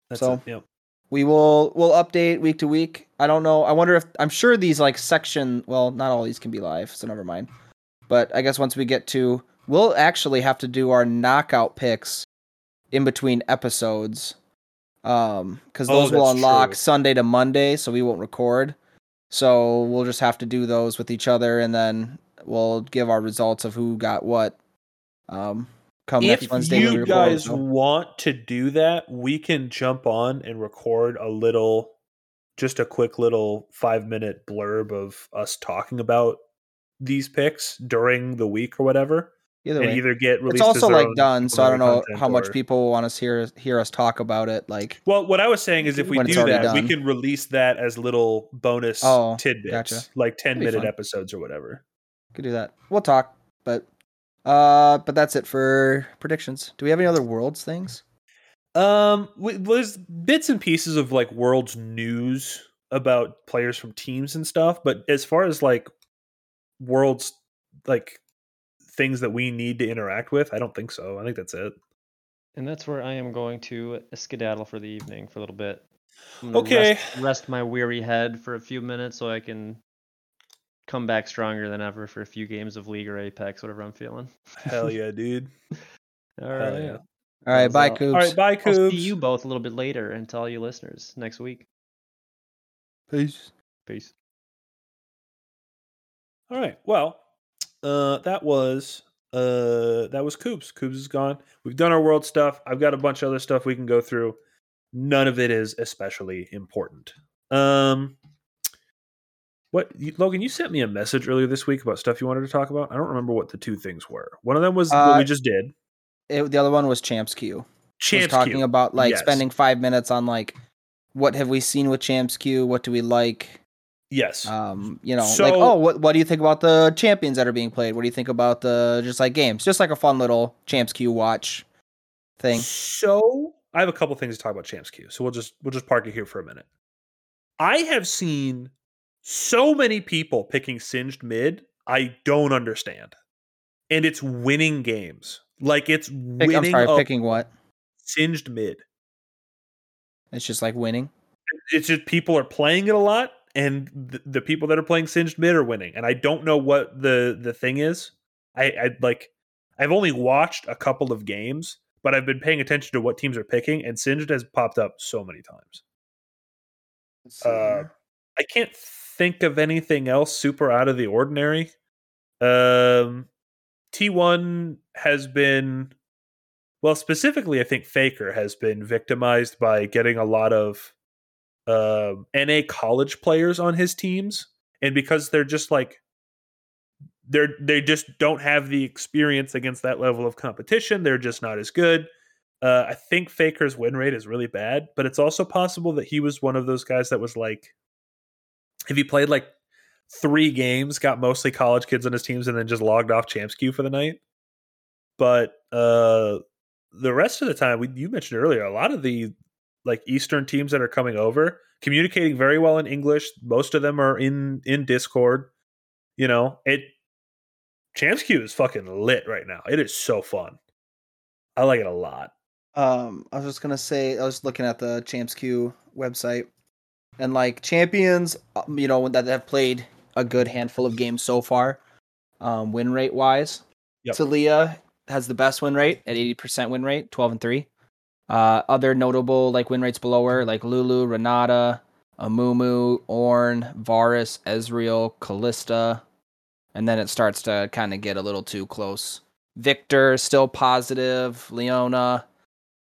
That's so- it. Yep. we will we'll update week to week i don't know i wonder if i'm sure these like section well not all these can be live so never mind but i guess once we get to we'll actually have to do our knockout picks in between episodes um because Oh, those will unlock true. sunday to monday so we won't record so we'll just have to do those with each other and then we'll give our results of who got what um come If next wednesday we you guys so. want to do that, we can jump on and record a little, just a quick little five minute blurb of us talking about these picks during the week or whatever, either and way either get released. it's also like own- done, so I don't know how much or- people want us hear hear us talk about it. Like, Well, what I was saying is if we do that, we can release that as little bonus Oh, tidbits, gotcha. like ten That'd minute episodes or whatever. Could do that. We'll talk, but Uh, but that's it for predictions. Do we have any other worlds things? Um, w- there's bits and pieces of like world's news about players from teams and stuff, but as far as like world's like things that we need to interact with, I don't think so. I think that's it. And that's where I am going to skedaddle for the evening for a little bit. Okay. Rest, rest my weary head for a few minutes so I can come back stronger than ever for a few games of League or Apex, whatever I'm feeling. Hell yeah, dude. All right. Hell yeah. All right, bye, up. Coops. All right, bye, I'll see you both a little bit later and to all you listeners next week. Peace. Peace. All right. Well, uh, that was uh, that was Coops. Coops is gone. We've done our world stuff. I've got a bunch of other stuff we can go through. None of it is especially important. Um, what you, Logan? You sent me a message earlier this week about stuff you wanted to talk about. I don't remember what the two things were. One of them was what Uh, we just did. It, the other one was Champs Queue. was Champs talking Q. about like Yes. spending five minutes on like what have we seen with Champs Queue? What do we like? yes. Um, you know, like oh, what what do you think about the champions that are being played? What do you think about the just like games? Just like a fun little Champs Queue watch thing. So I have a couple things to talk about Champs Queue. So we'll just we'll just park it here for a minute. I have seen so many people picking Singed mid. I don't understand, and it's winning games. Like it's Pick, winning. I'm sorry, a picking what? Singed mid. It's just like winning. It's just people are playing it a lot, and the, the people that are playing Singed mid are winning. And I don't know what the the thing is. I, I like. I've only watched a couple of games, but I've been paying attention to what teams are picking, and Singed has popped up so many times. Uh. I can't think of anything else super out of the ordinary. Um, T1 has been, well, specifically, I think Faker has been victimized by getting a lot of um NA college players on his teams, and because they're just like they're they just don't have the experience against that level of competition. They're just not as good. Uh, I think Faker's win rate is really bad, but it's also possible that he was one of those guys that was like, if he played like three games, got mostly college kids on his teams, and then just logged off Champs Queue for the night. But uh, the rest of the time, we, you mentioned earlier, a lot of the like Eastern teams that are coming over, communicating very well in English. Most of them are in in Discord. You know, it Champs Queue is fucking lit right now. It is so fun. I like it a lot. Um, I was just gonna say, I was looking at the Champs Queue website, and like champions, um, you know, that have played a good handful of games so far, um, win rate wise. Yep. Taliyah has the best win rate at eighty percent win rate, twelve and three. Uh, other notable like win rates below her, like Lulu, Renata, Amumu, Ornn, Varus, Ezreal, Kalista, and then it starts to kind of get a little too close. Viktor still positive, Leona,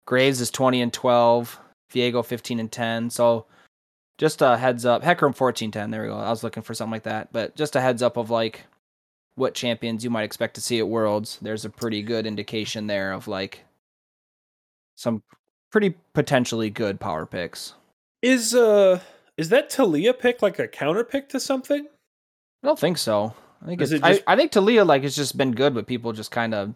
Graves is 20 and 12. Viego 15 and 10. So just a heads up. Hecarim 14 10. There we go. I was looking for something like that. But just a heads up of like what champions you might expect to see at Worlds. There's a pretty good indication there of like some pretty potentially good power picks. Is uh is that Taliyah pick like a counter pick to something? I don't think so. I think Is it's, it just- I, I think Taliyah like has just been good, but people just kind of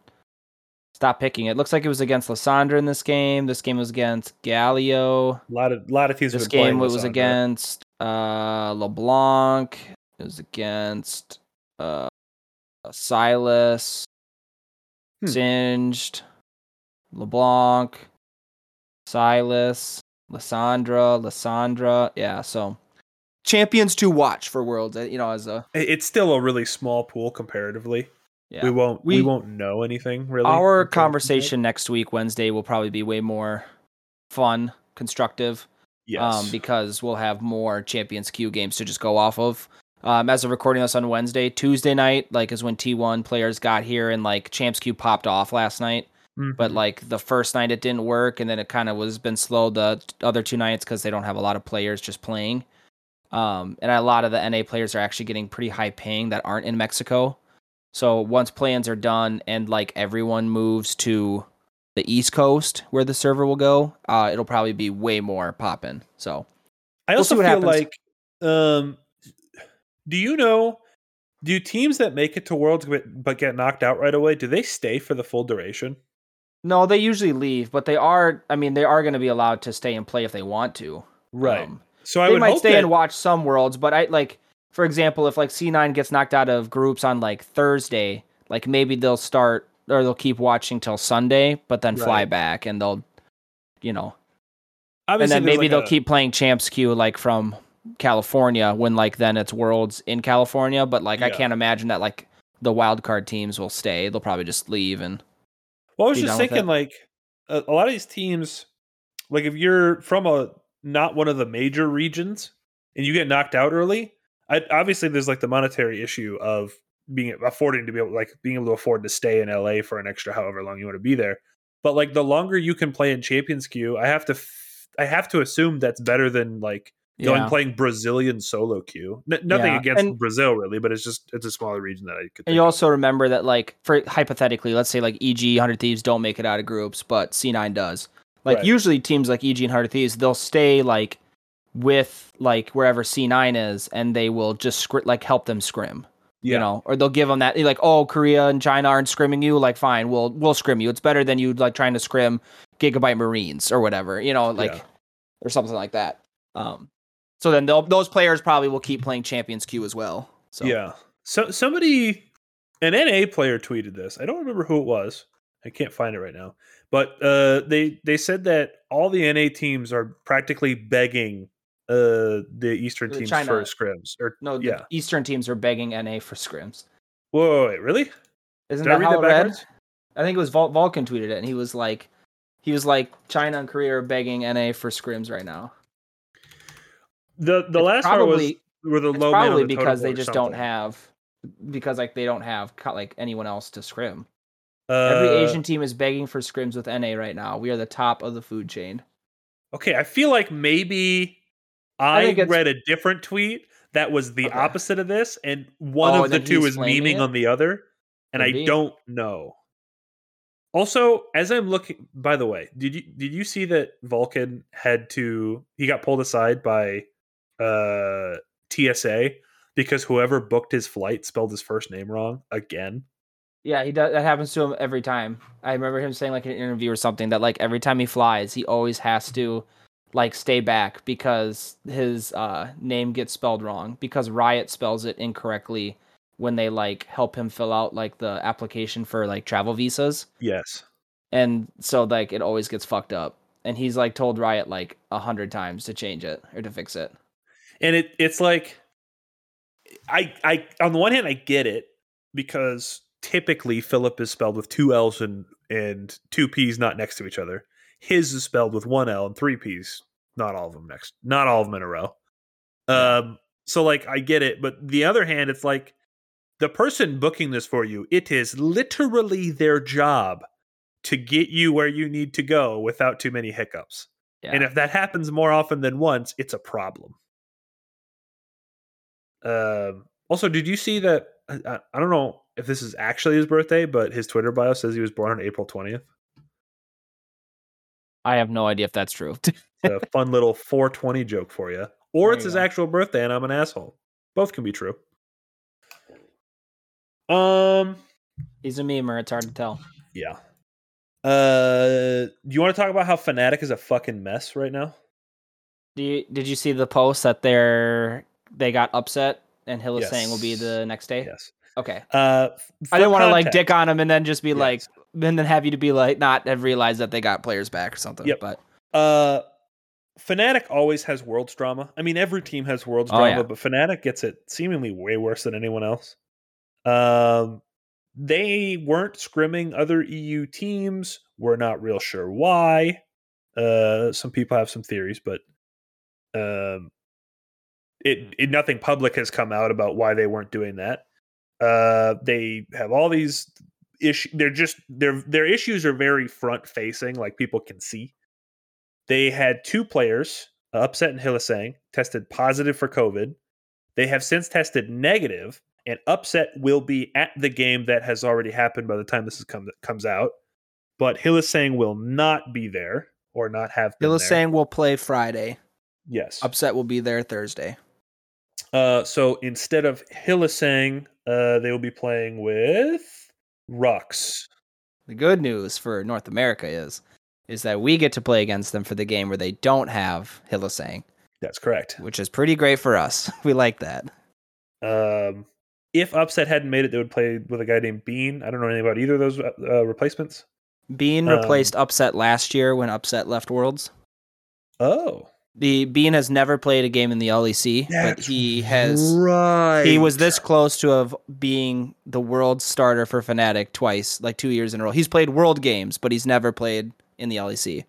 stop picking it. Looks like it was against Lissandra in this game. This game was against Galio. A lot of lot of teams. This game it was Lissandra. against uh LeBlanc. It was against uh Sylas, Hmm. Singed, LeBlanc, Sylas, Lissandra, Lissandra. Yeah, so champions to watch for Worlds. uh, You know, as a It's still a really small pool comparatively. Yeah. We won't we, We- won't know anything really. Our conversation next week, Wednesday, will probably be way more fun, constructive. Yes. um, because we'll have more Champions Queue games to just go off of. Um, as of recording this on Wednesday, Tuesday night, like is when T1 players got here and like Champs Queue popped off last night. But Mhm. like the first night it didn't work, and then it kind of was been slow the other two nights because they don't have a lot of players just playing. Um, and a lot of the NA players are actually getting pretty high paying that aren't in Mexico. So once plans are done and like everyone moves to the East Coast where the server will go, uh, it'll probably be way more popping. So I we'll also see feel happens. like um do you know do teams that make it to Worlds but get knocked out right away? Do they stay for the full duration? No, they usually leave, but they are. I mean, they are going to be allowed to stay and play if they want to. Um, so I they would might stay that, and watch some worlds, but I like, for example, if like C9 gets knocked out of groups on like Thursday, like maybe they'll start or they'll keep watching till Sunday, but then fly back and they'll, you know, and then maybe like they'll a- keep playing Champs Queue like from California when like then it's Worlds in California, but like I can't imagine that like the wild card teams will stay. They'll probably just leave and Well, I was just thinking, like a, a lot of these teams, like if you're from a not one of the major regions and you get knocked out early, I, obviously there's like the monetary issue of being affording to be able, like being able to afford to stay in LA for an extra however long you want to be there. But like the longer you can play in Champions Queue, I have to, f- I have to assume that's better than like going playing Brazilian solo queue. N- nothing Yeah, against and- Brazil really, but it's just it's a smaller region that I could. And you of. also remember that, like, for hypothetically, let's say like EG, Hundred Thieves don't make it out of groups, but C9 does. Like, Right. usually teams like EG and Hundred Thieves, they'll stay like with like wherever C9 is, and they will just scr- like help them scrim. Yeah. You know, or they'll give them that like, oh, Korea and China aren't scrimming you. Like, fine, we'll we'll scrim you. It's better than you like trying to scrim Gigabyte Marines or whatever. You know, like Yeah. or something like that. Um, so then they'll, those players probably will keep playing Champions Queue as well. So Yeah. So somebody, an NA player tweeted this. I don't remember who it was. I can't find it right now. But uh, they they said that all the NA teams are practically begging uh, the Eastern The teams China- for scrims. Or No, the yeah. Eastern teams are begging NA for scrims. Whoa, wait, really? Isn't Did I that read how that it read? backwards? I think it was Vul- Vulcan tweeted it, and he was like, he was like, China and Korea are begging NA for scrims right now. The the It's last part was probably were the low probably the because they just don't have because like they don't have like anyone else to scrim. Uh, Every Asian team is begging for scrims with NA right now. We are the top of the food chain. Okay, I feel like maybe I I, read a different tweet that was the Okay. opposite of this, and one Oh, of the two is memeing it? on the other, and I don't know. Also, as I'm looking, by the way, did you did you see that Vulcan had to he got pulled aside by uh TSA because whoever booked his flight spelled his first name wrong again? Yeah, he does. That happens to him every time. I remember him saying like in an interview or something that like every time he flies, he always has to like stay back because his uh name gets spelled wrong because Riot spells it incorrectly when they like help him fill out like the application for like travel visas. Yes. And so like it always gets fucked up. And he's like told Riot like a hundred times to change it or to fix it. and it it's like I I on the one hand I get it because typically Philip is spelled with two L's and and two P's not next to each other. His is spelled with one L and three P's, not all of them next, not all of them in a row. Um, so like I get it, but the other hand, it's like the person booking this for you, it is literally their job to get you where you need to go without too many hiccups. Yeah. And if that happens more often than once, it's a problem. Um, also, did you see that? I, I- I don't know if this is actually his birthday, but his Twitter bio says he was born on April 20th. I have no idea if that's true. a fun little 420 joke for you. Or There it's you his go. actual birthday and I'm an asshole. Both can be true. Um, He's a memer, it's hard to tell. yeah. Uh, do you want to talk about how Fnatic is a fucking mess right now? Do you, did you see the post that they're they got upset and Hylissang will be the next day? Yes. Okay. Uh, I didn't want to like dick on him and then just be like, Yes. And then have you to be like, not have realized that they got players back or something. Yep. But Uh, Fnatic always has worlds drama. I mean, every team has worlds Oh, drama, yeah. but Fnatic gets it seemingly way worse than anyone else. Um, they weren't scrimming other EU teams. We're not real sure why. Uh, some people have some theories, but um, it, it nothing public has come out about why they weren't doing that. Uh, they have all these issues. They're just their their issues are very front facing, like people can see. They had two players, Upset and Hylissang, tested positive for COVID. They have since tested negative, and Upset will be at the game that has already happened by the time this is come, comes out. But Hylissang will not be there or not have been Hill is there. saying we'll play Friday. yes. Upset will be there Thursday. Uh, so instead of Hylissang, uh, they will be playing with Rhuckz. The good news for North America is is that we get to play against them for the game where they don't have Hylissang, That's correct. which is pretty great for us. We like that. Um, if Upset hadn't made it, they would play with a guy named Bean. I don't know anything about either of those uh, replacements. Bean Um, replaced Upset last year when Upset left Worlds. Oh, The Bean has never played a game in the LEC, but he has right. he was this close to of being the world starter for Fnatic twice, like two years in a row. He's played world games, but he's never played in the LEC.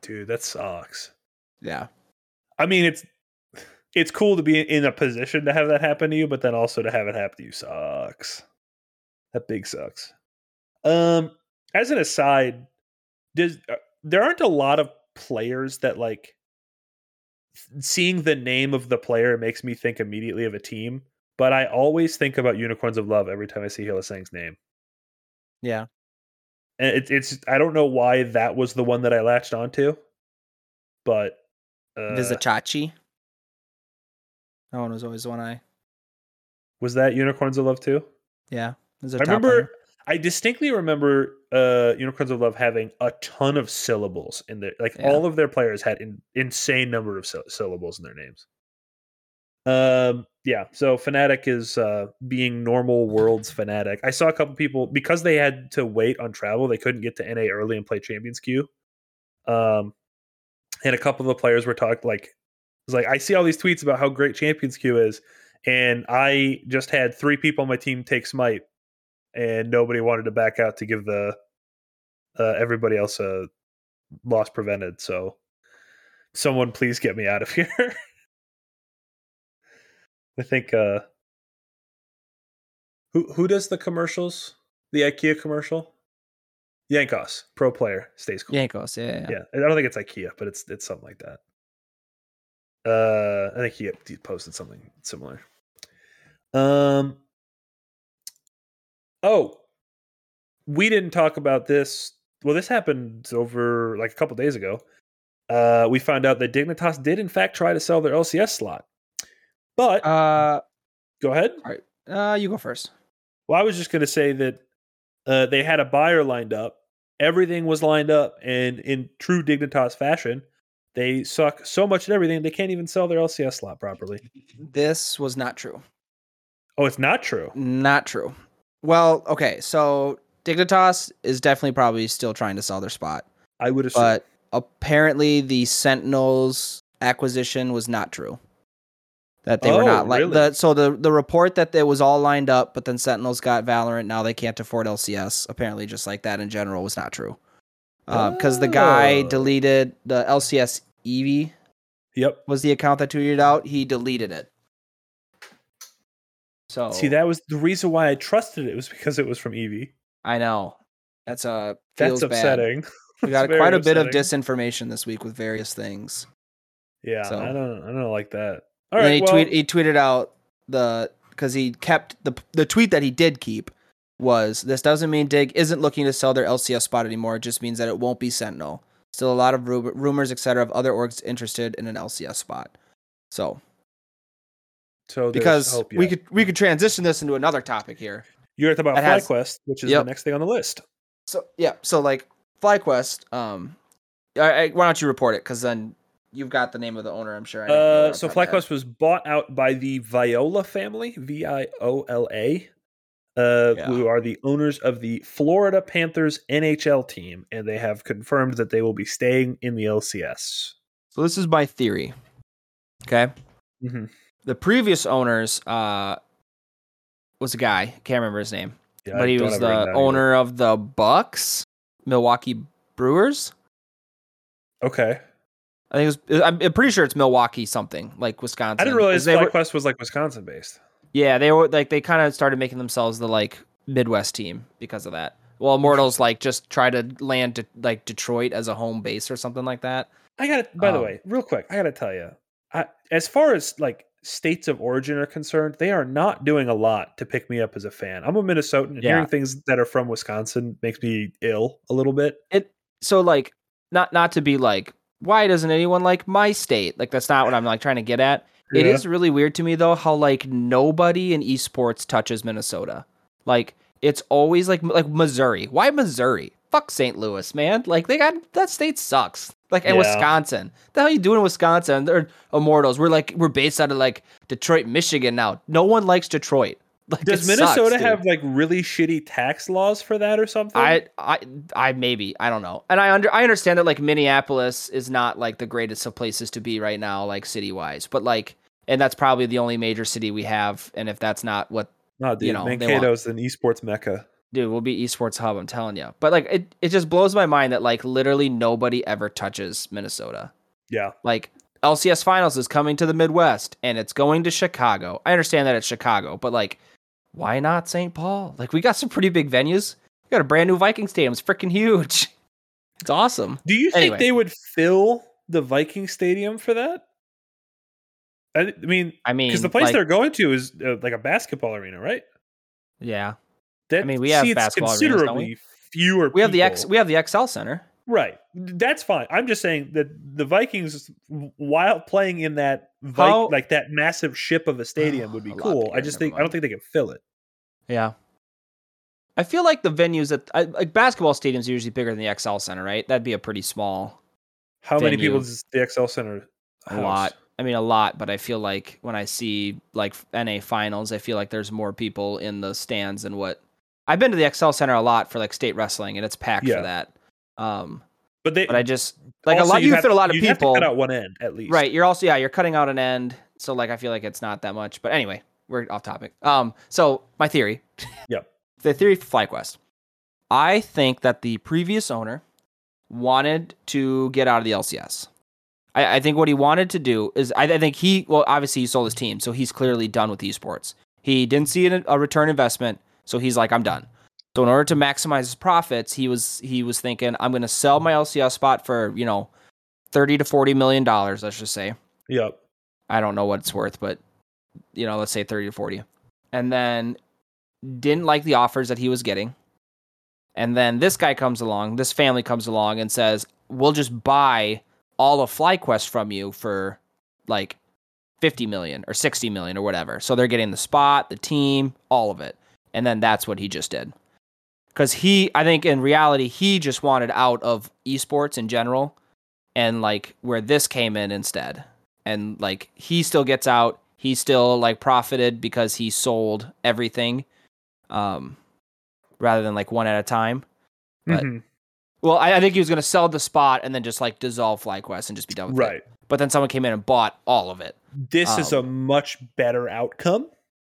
dude. That sucks. Yeah. I mean, it's it's cool to be in a position to have that happen to you, but then also to have it happen to you sucks. That big sucks. Um, as an aside, does uh, there aren't a lot of players that like seeing the name of the player makes me think immediately of a team, but I always think about Unicorns of Love every time I see Hylissang's name. Yeah. And it, it's I don't know why that was the one that I latched onto, but uh, Vizicsacsi. That one was always the one I was that Unicorns of Love too? yeah. I remember. I distinctly remember uh, Unicorns of Love having a ton of syllables in there. Like Yeah. all of their players had an insane number of syllables in their names. Um, yeah. So Fnatic is uh, being normal worlds Fnatic. I saw a couple people because they had to wait on travel. They couldn't get to NA early and play Champions Queue. Um, and a couple of the players were talking like, it was like I see all these tweets about how great Champions Queue is, and I just had three people on my team take Smite and nobody wanted to back out to give the uh, everybody else a loss prevented. So, someone please get me out of here. I think uh, who who does the commercials? The IKEA commercial. Yankos, pro player, stays cool. Yankos, yeah, yeah. Yeah, I don't think it's IKEA, but it's it's something like that. Uh, I think he, he posted something similar. Um. Oh, we didn't talk about this. Well, this happened over like a couple days ago. Uh, we found out that Dignitas did in fact try to sell their LCS slot, but Uh, go ahead. uh, you go first. Well, I was just going to say that uh, they had a buyer lined up. Everything was lined up, and in true Dignitas fashion, they suck so much at everything they can't even sell their LCS slot properly. This was not true. Oh, it's not true. Not true. Well, okay, so Dignitas is definitely probably still trying to sell their spot, I would assume. but apparently the Sentinels acquisition was not true. That they were Oh, not like really? the so the the report that it was all lined up, but then Sentinels got Valorant. Now they can't afford LCS. Apparently, just like that in general was not true. Uh, because the guy Oh. deleted the LCS Eevee yep. was the account that tweeted out. He deleted it. So See, that was the reason why I trusted it was because it was from Eevee. I know. That's uh That's feels bad. upsetting. We got quite a very bit of disinformation this week with various things. Yeah, So- I don't. I don't like that. All and right. he well, tweet he tweeted out the because he kept the the tweet that he did keep was this doesn't mean Dig isn't looking to sell their LCS spot anymore. It just means that it won't be Sentinel. Still a lot of rumors, etc., of other orgs interested in an LCS spot. So so because we could we could transition this into another topic here. You're talking about that has- FlyQuest, which is Yep. the next thing on the list. So yeah, so like FlyQuest, um, I, I, why don't you report it? Because then you've got the name of the owner. I'm sure. I Uh, so the top of my head. FlyQuest was bought out by the Viola family, V I O L A, uh, Yeah. who are the owners of the Florida Panthers NHL team, and they have confirmed that they will be staying in the LCS. So this is my theory. Okay. Mm-hmm. The previous owners uh was a guy, can't remember his name. Yeah, but he was have it written the down either. owner of the Bucks, Milwaukee Brewers. Okay, I think it was I'm pretty sure it's Milwaukee something, like Wisconsin. I didn't realize they were, FlyQuest was like Wisconsin based. Yeah, they were like they kind of started making themselves the like Midwest team because of that. Well, Immortals like just try to land de- like Detroit as a home base or something like that. I got to By the Um, way, real quick, I got to tell you, I, as far as like states of origin are concerned, they are not doing a lot to pick me up as a fan. I'm a Minnesotan, and Yeah. hearing things that are from Wisconsin makes me ill a little bit. It so like not not to be like why doesn't anyone like my state like that's not what i'm like trying to get at It Yeah. is really weird to me though how like nobody in esports touches Minnesota. Like it's always like like Missouri. Why Missouri? Fuck St. Louis, man. Like they got that state sucks. Like and Yeah. Wisconsin. The hell you doing in Wisconsin? They're immortals. We're like we're based out of like Detroit, Michigan now. No one likes Detroit. Like, Does Minnesota sucks, have like really shitty tax laws for that or something? I, I, I maybe I don't know, and I under I understand that like Minneapolis is not like the greatest of places to be right now, like city wise, but like, and that's probably the only major city we have, and if that's not what, no, dude. you know, Mankato's an esports mecca. Dude, we'll be esports hub. I'm telling you, but like it, it just blows my mind that like literally nobody ever touches Minnesota. Yeah. Like LCS finals is coming to the Midwest, and it's going to Chicago. I understand that it's Chicago, but like, why not St. Paul? Like we got some pretty big venues. We got a brand new Viking stadium. It's freaking huge. It's awesome. Do you think they would fill the Viking Stadium for that? I, I mean, I mean, because the place like, they're going to is uh, like a basketball arena, right? yeah, That mean, we have seats basketball arenas, considerably we? fewer. we have the X, we have the Xcel Center. right. That's fine. I'm just saying that the Vikings, while playing in that Vi- How- like that massive ship of a stadium, would be cool. bigger, I just think I don't think they can fill it. Yeah. I feel like the venues that I, like basketball stadiums are usually bigger than the Xcel Center, right? That'd be a pretty small, How many people does the Xcel Center? Have? A lot. I mean, a lot, but I feel like when I see like NA finals, I feel like there's more people in the stands than what I've been to the Xcel Center a lot for like state wrestling, and it's packed Yeah. for that. Um, But they but I just like a lot. You fit a lot of you'd have to people, cut out one end at least. right? You're also yeah, you're cutting out an end, so like I feel like it's not that much. But anyway, we're off topic. Um, so my theory. Yep. The theory for FlyQuest. I think that the previous owner wanted to get out of the LCS. I, I think what he wanted to do is I, I think he well obviously he sold his team, so he's clearly done with esports. He didn't see a return investment, so he's like, I'm done. So in order to maximize his profits, he was he was thinking, I'm going to sell my LCS spot for you know thirty to forty million dollars. Let's just say. Yep. I don't know what it's worth, but you know, let's say 30 to 40. And then didn't like the offers that he was getting. And then this guy comes along, this family comes along and says, "We'll just buy all of FlyQuest from you for like 50 million or 60 million or whatever." So they're getting the spot, the team, all of it. And then that's what he just did. Cuz he I think in reality he just wanted out of esports in general and like where this came in instead and like he still gets out he still like profited because he sold everything um rather than like one at a time But- Mhm. well i, I think he was going to sell the spot and then just like dissolve flyquest and just be done with it Right. but then someone came in and bought all of it This is a Um, much better outcome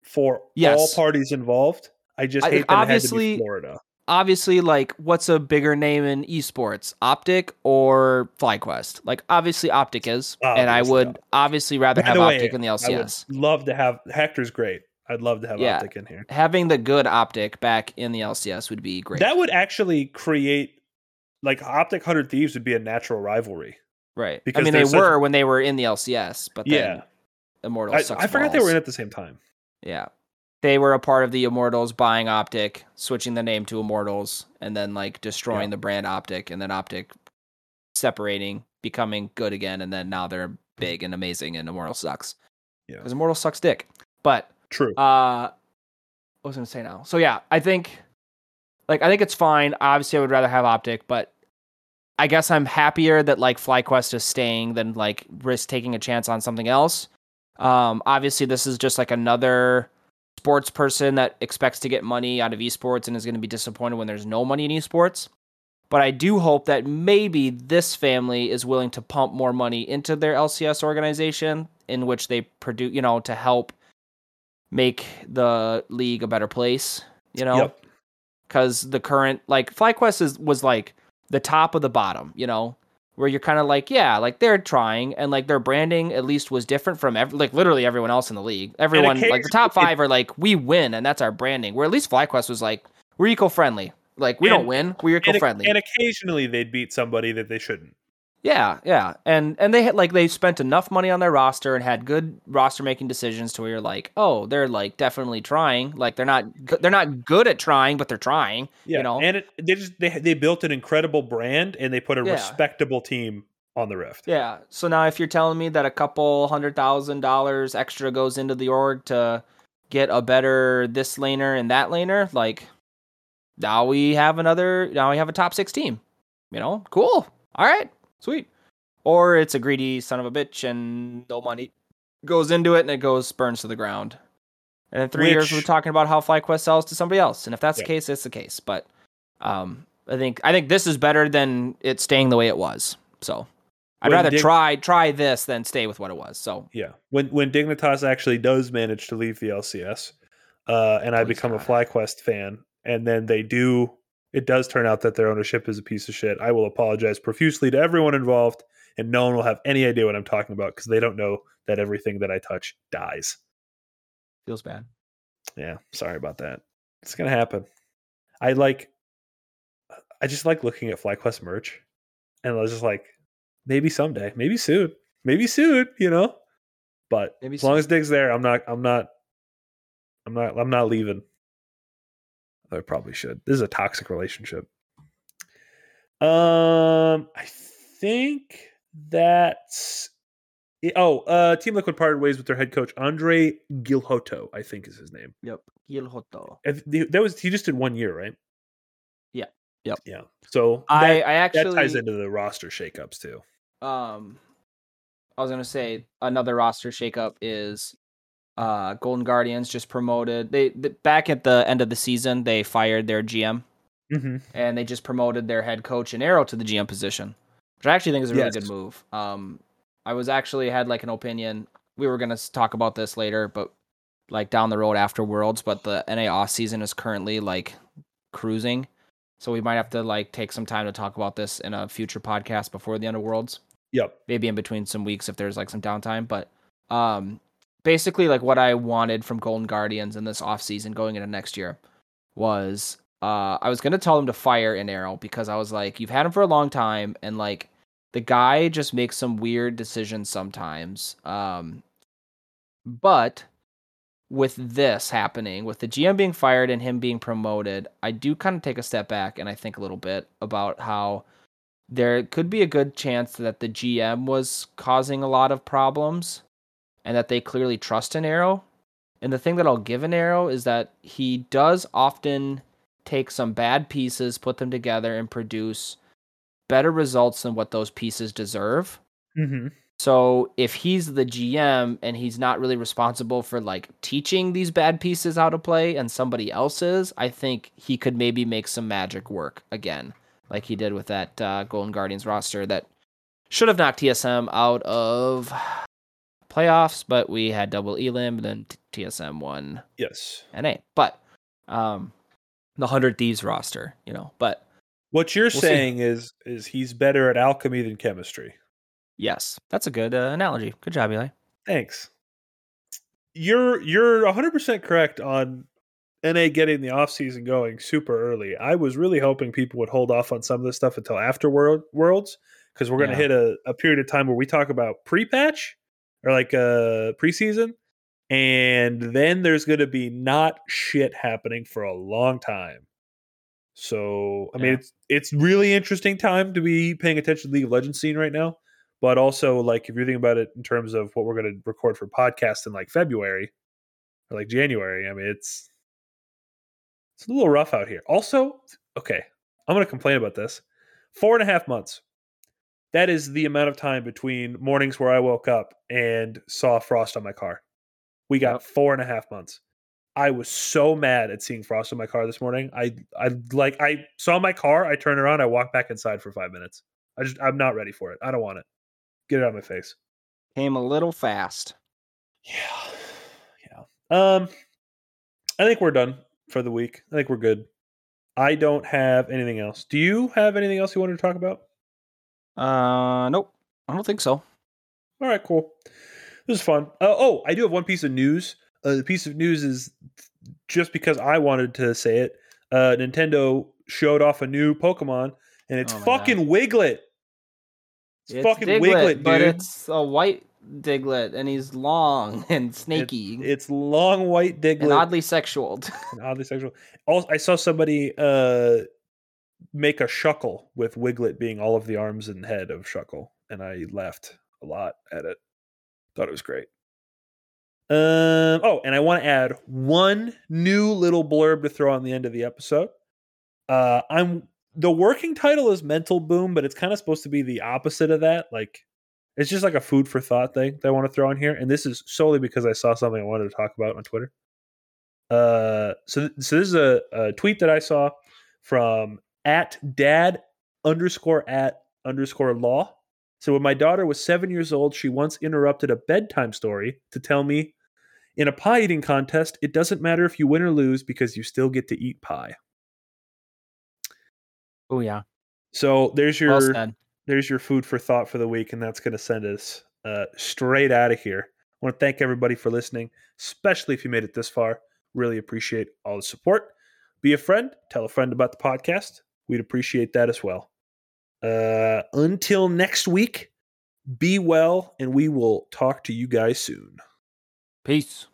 for all parties involved. I just I- hate that it had to obviously- Florida. obviously like what's a bigger name in esports optic or flyquest like obviously optic is and i would obviously rather By have way, optic in the I would lcs love to have Hector's great. I'd love to have Yeah. Optic in here. having the good optic back in the lcs would be great That would actually create like Optic Hundred Thieves would be a natural rivalry. Right. I mean, they such- were when they were in the LCS, but then Yeah. Immortal. I, sucks I forgot they were balls. in at the same time. Yeah. They were a part of the Immortals buying Optic, switching the name to Immortals, and then like destroying Yeah. the brand Optic, and then Optic separating, becoming good again, and then now they're big and amazing, and Immortal sucks. Yeah. Because Immortal sucks dick. But True. uh, what was I gonna say now? So yeah, I think, like, I think it's fine. Obviously, I would rather have Optic, but I guess I'm happier that like FlyQuest is staying than like risk taking a chance on something else. Um, obviously, this is just like another sports person that expects to get money out of esports and is going to be disappointed when there's no money in esports. But I do hope that maybe this family is willing to pump more money into their LCS organization in which they produce, you know, to help make the league a better place, you know? Yep. Cuz the current like FlyQuest is was like the top of the bottom, you know, where you're kind of like, yeah, like they're trying and like their branding at least was different from ev- like literally everyone else in the league. Everyone like the top 5 are like we win and that's our branding. Where at least FlyQuest was like we're eco-friendly. Like we don't win, we're eco-friendly. and occasionally they'd beat somebody that they shouldn't. Yeah, yeah, and and they had like they spent enough money on their roster and had good roster making decisions to where you're like, oh, they're like definitely trying. Like they're not they're not good at trying, but they're trying. Yeah, You know? and it, they just they they built an incredible brand and they put a Yeah. respectable team on the Rift. Yeah. So now if you're telling me that a couple hundred thousand dollars extra goes into the org to get a better this laner and that laner, like now we have another now we have a top six team. You know, cool. All right, sweet. Or it's a greedy son of a bitch and no money goes into it and it goes burns to the ground. And in three years we're talking about how FlyQuest sells to somebody else. And if that's Yeah. the case, it's the case. But um I think I think this is better than it staying the way it was. So I'd When rather Dig- try try this than stay with what it was. So Yeah, when when Dignitas actually does manage to leave the LCS, uh, and I become a God. FlyQuest fan, and then they do, it does turn out that their ownership is a piece of shit. I will apologize profusely to everyone involved, and no one will have any idea what I'm talking about because they don't know that everything that I touch dies. feels bad. Yeah, sorry about that. It's gonna happen. I like, I just like looking at FlyQuest merch, and I was just like, maybe someday, maybe soon, maybe soon, you know. But Maybe as long soon. as Dig's there, I'm not, I'm not, I'm not, I'm not leaving. I probably should. This is a toxic relationship. Um, I think that's. it. Oh, uh, Team Liquid parted ways with their head coach Andre Guilhoto. I think is his name. Yep. Guilhoto. That was he just did one year, right? Yeah. Yep. Yeah. So I, that, I that actually ties into the roster shakeups too. um I was gonna say another roster shakeup is uh Golden Guardians just promoted they, th back at the end of the season they fired their GM Mm-hmm. and they just promoted their head coach Inero to the GM position, which I actually think is a really Yes. good move. Um, I was actually had like an opinion. We were gonna talk about this later, but like down the road after Worlds. But the NA off season is currently like cruising, so we might have to like take some time to talk about this in a future podcast before the end of Worlds. Yep. Maybe in between some weeks if there's like some downtime. But um, basically, like what I wanted from Golden Guardians in this off season going into next year was uh I was gonna tell him to fire Inero because I was like, you've had him for a long time, and like the guy just makes some weird decisions sometimes. Um but with this happening, with the GM being fired and him being promoted, I do kind of take a step back and I think a little bit about how there could be a good chance that the GM was causing a lot of problems and that they clearly trust Inero. And the thing that I'll give Inero is that he does often take some bad pieces, put them together, and produce better results than what those pieces deserve. Mm-hmm. So if he's the GM and he's not really responsible for like teaching these bad pieces how to play and somebody else is, I think he could maybe make some magic work again, like he did with that uh, Golden Guardians roster that should have knocked TSM out of playoffs, but we had double elim, then TSM won Yes. NA. But um, the Hundred Thieves roster, you know. But What you're see. saying is is he's better at alchemy than chemistry. yes, that's a good uh, analogy. Good job, Eli. Thanks. You're you're 100% correct on NA getting the offseason going super early. I was really hoping people would hold off on some of this stuff until after World, Worlds because we're going to Yeah. hit a, a period of time where we talk about pre-patch or like uh preseason and then there's going to be not shit happening for a long time. So, I mean, it's it's really interesting time to be paying attention to the League of Legends scene right now but also like if you're thinking about it in terms of what we're going to record for podcast in like February or like January, I mean it's it's a little rough out here. Also, okay, I'm going to complain about this. Four and a half months. That is the amount of time between mornings where I woke up and saw frost on my car. We got Yep. four and a half months. I was so mad at seeing frost on my car this morning. I I like I saw my car, I turned around, I walked back inside for five minutes. I just I'm not ready for it. I don't want it. Get it out of my face. Came a little fast. Yeah. Yeah. Um I think we're done for the week. I think we're good. I don't have anything else. Do you have anything else you wanted to talk about? Uh, nope. I don't think so. All right, cool. This is fun. Uh, oh, I do have one piece of news. Uh, the piece of news is just because I wanted to say it. Uh, Nintendo showed off a new Pokemon, and it's Oh fucking Wiglett. It's, fucking Wiglett, but it's a white Diglett, and he's long and snaky It's long white Diglett. and oddly sexual. and oddly sexual. Also, I saw somebody uh, make a Shuckle with Wiglett being all of the arms and head of Shuckle, and I laughed a lot at it. Thought it was great. Um, oh, and I want to add one new little blurb to throw on the end of the episode. Uh, I'm the working title is mental boom, but it's kind of supposed to be the opposite of that. Like, it's just like a food for thought thing that I want to throw in here, and this is solely because I saw something I wanted to talk about on Twitter. Uh, so so this is a, a tweet that I saw from at dad underscore at underscore law. So when my daughter was seven years old, she once interrupted a bedtime story to tell me, in a pie eating contest, it doesn't matter if you win or lose because you still get to eat pie. Oh yeah. So there's your Well there's your food for thought for the week, and that's going to send us uh, straight out of here. I want to thank everybody for listening, especially if you made it this far. Really appreciate all the support. Be a friend, tell a friend about the podcast. We'd appreciate that as well. Uh, until next week, be well, and we will talk to you guys soon. Peace.